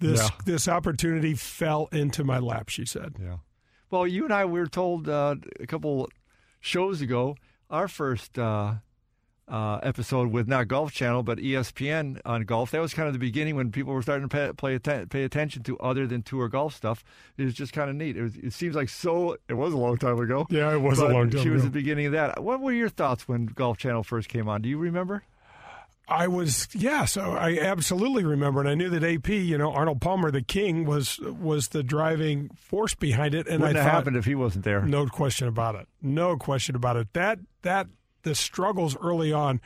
This Yeah. this opportunity fell into my lap. She said. Yeah. Well, you and I we were told uh, a couple shows ago our first uh, uh, episode with not Golf Channel but ESPN on golf. That was kind of the beginning when people were starting to pay, play atten- pay attention to other than tour golf stuff. It was just kind of neat. It, was, it seems like so. It was a long time ago. Yeah, it was a long time She was ago. the beginning of that. What were your thoughts when Golf Channel first came on? Do you remember? I was yeah, so I absolutely remember, and I knew that AP, you know, Arnold Palmer, the king, was was the driving force behind it, and Wouldn't I have thought, happened if he wasn't there. No question about it. No question about it. That that the struggles early on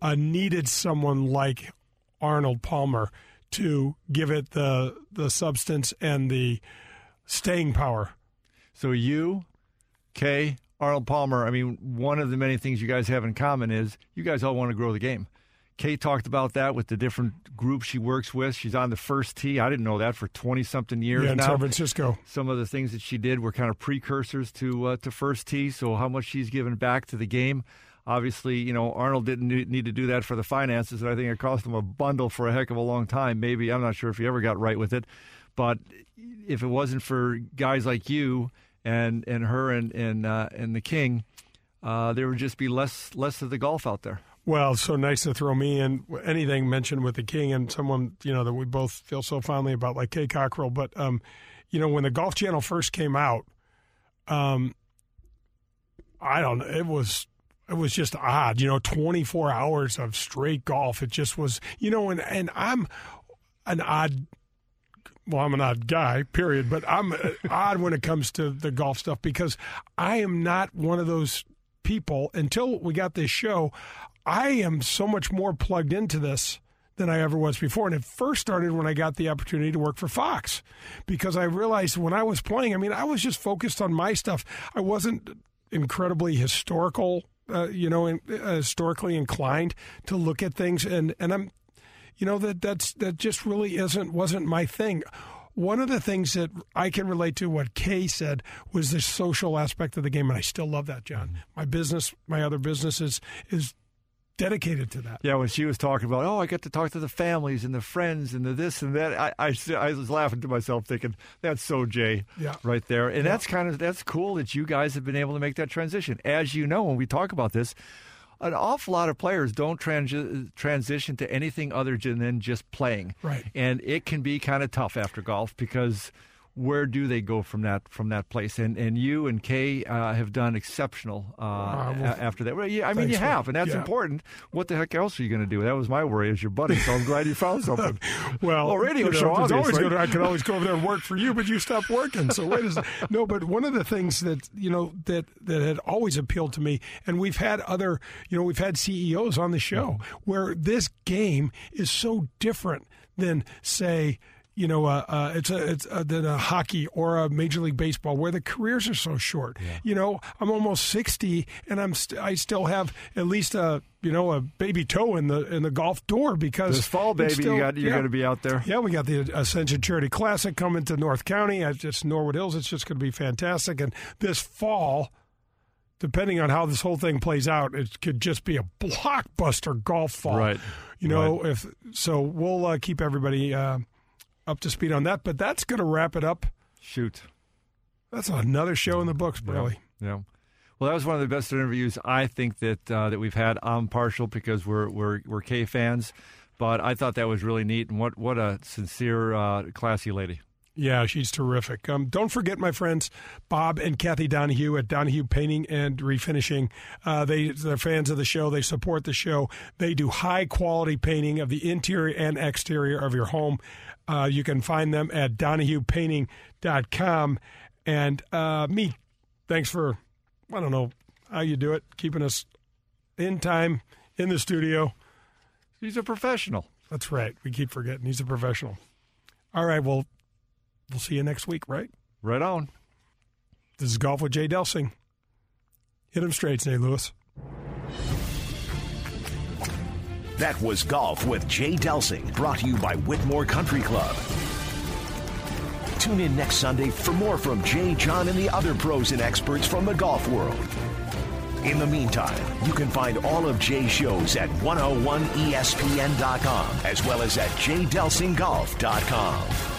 uh, needed someone like Arnold Palmer to give it the the substance and the staying power. So you, Kay, Arnold Palmer. I mean, one of the many things you guys have in common is you guys all want to grow the game. Kay talked about that with the different groups she works with. She's on the first tee. I didn't know that for twenty something years yeah, in now. San Francisco. Some of the things that she did were kind of precursors to uh, to first tee. So how much she's given back to the game. Obviously, you know Arnold didn't need to do that for the finances, and I think it cost him a bundle for a heck of a long time. Maybe I'm not sure if he ever got right with it, but if it wasn't for guys like you and and her and and uh, and the King, uh, there would just be less less of the golf out there. Well, so nice to throw me in anything mentioned with the king and someone you know that we both feel so fondly about, like Kay Cockerill. But um, you know, when the Golf Channel first came out, um, I don't know, it was it was just odd. You know, twenty four hours of straight golf. It just was. You know, and and I'm an odd. Well, I'm an odd guy, period. But I'm uh, <laughs> odd when it comes to the golf stuff because I am not one of those people until we got this show. I am so much more plugged into this than I ever was before. And it first started when I got the opportunity to work for Fox because I realized when I was playing, I mean, I was just focused on my stuff. I wasn't incredibly historical, uh, you know, in, uh, historically inclined to look at things. And, and I'm, you know, that that's, that just really isn't, wasn't my thing. One of the things that I can relate to what Kay said was the social aspect of the game, and I still love that, John. My business, my other business is is dedicated to that. Yeah, when she was talking about, oh, I get to talk to the families and the friends and the this and that, I, I, I was laughing to myself, thinking that's so Jay, Yeah. right there. And that's kind of that's cool that you guys have been able to make that transition. As you know, when we talk about this, an awful lot of players don't transi- transition to anything other than just playing, Right. And it can be kind of tough after golf because where do they go from that from that place? And and you and Kay uh, have done exceptional uh, well, after that. Well, yeah, I mean you have, and that's yeah. important. What the heck else are you going to do? That was my worry as your buddy. So I'm glad you found something. <laughs> Well, Well, radio you know, show, always obviously. gonna- I could always go over there and work for you, but you stopped working. So wait a second. No, but one of the things that you know that that had always appealed to me, and we've had other, you know, we've had CEOs on the show where this game is so different than say. You know, uh, uh, it's a it's uh than a hockey or a Major League Baseball where the careers are so short. You know, I'm almost sixty, and I'm st- I still have at least a you know a baby toe in the in the golf door because This fall, baby, still- you got you're yeah. going to be out there. Yeah, we got the Ascension Charity Classic coming to North County at just Norwood Hills. It's just going to be fantastic. And this fall, depending on how this whole thing plays out, it could just be a blockbuster golf fall. Right. You know, if so, we'll uh, keep everybody uh, up to speed on that. But that's going to wrap it up. Shoot. That's another show in the books, Burley. Yeah. Well, that was one of the best interviews I think that uh, that we've had. I'm partial because we're we're we're Kay fans, but I thought that was really neat and what what a sincere, uh, classy lady. Yeah, she's terrific. Um, don't forget, my friends, Bob and Kathy Donahue at Donahue Painting and Refinishing. Uh, they they're fans of the show. They support the show. They do high quality painting of the interior and exterior of your home. Uh, you can find them at DonahuePainting.com. And uh, me, thanks for I don't know how you do it, keeping us in time in the studio. He's a professional. That's right. We keep forgetting he's a professional. All right. Well, we'll see you next week, right? Right on. This is Golf with Jay Delsing. Hit him straight, St. Louis. That was Golf with Jay Delsing, brought to you by Whitmoor Country Club. Tune in next Sunday for more from Jay, John, and the other pros and experts from the golf world. In the meantime, you can find all of Jay's shows at 101ESPN.com as well as at jdelsinggolf.com.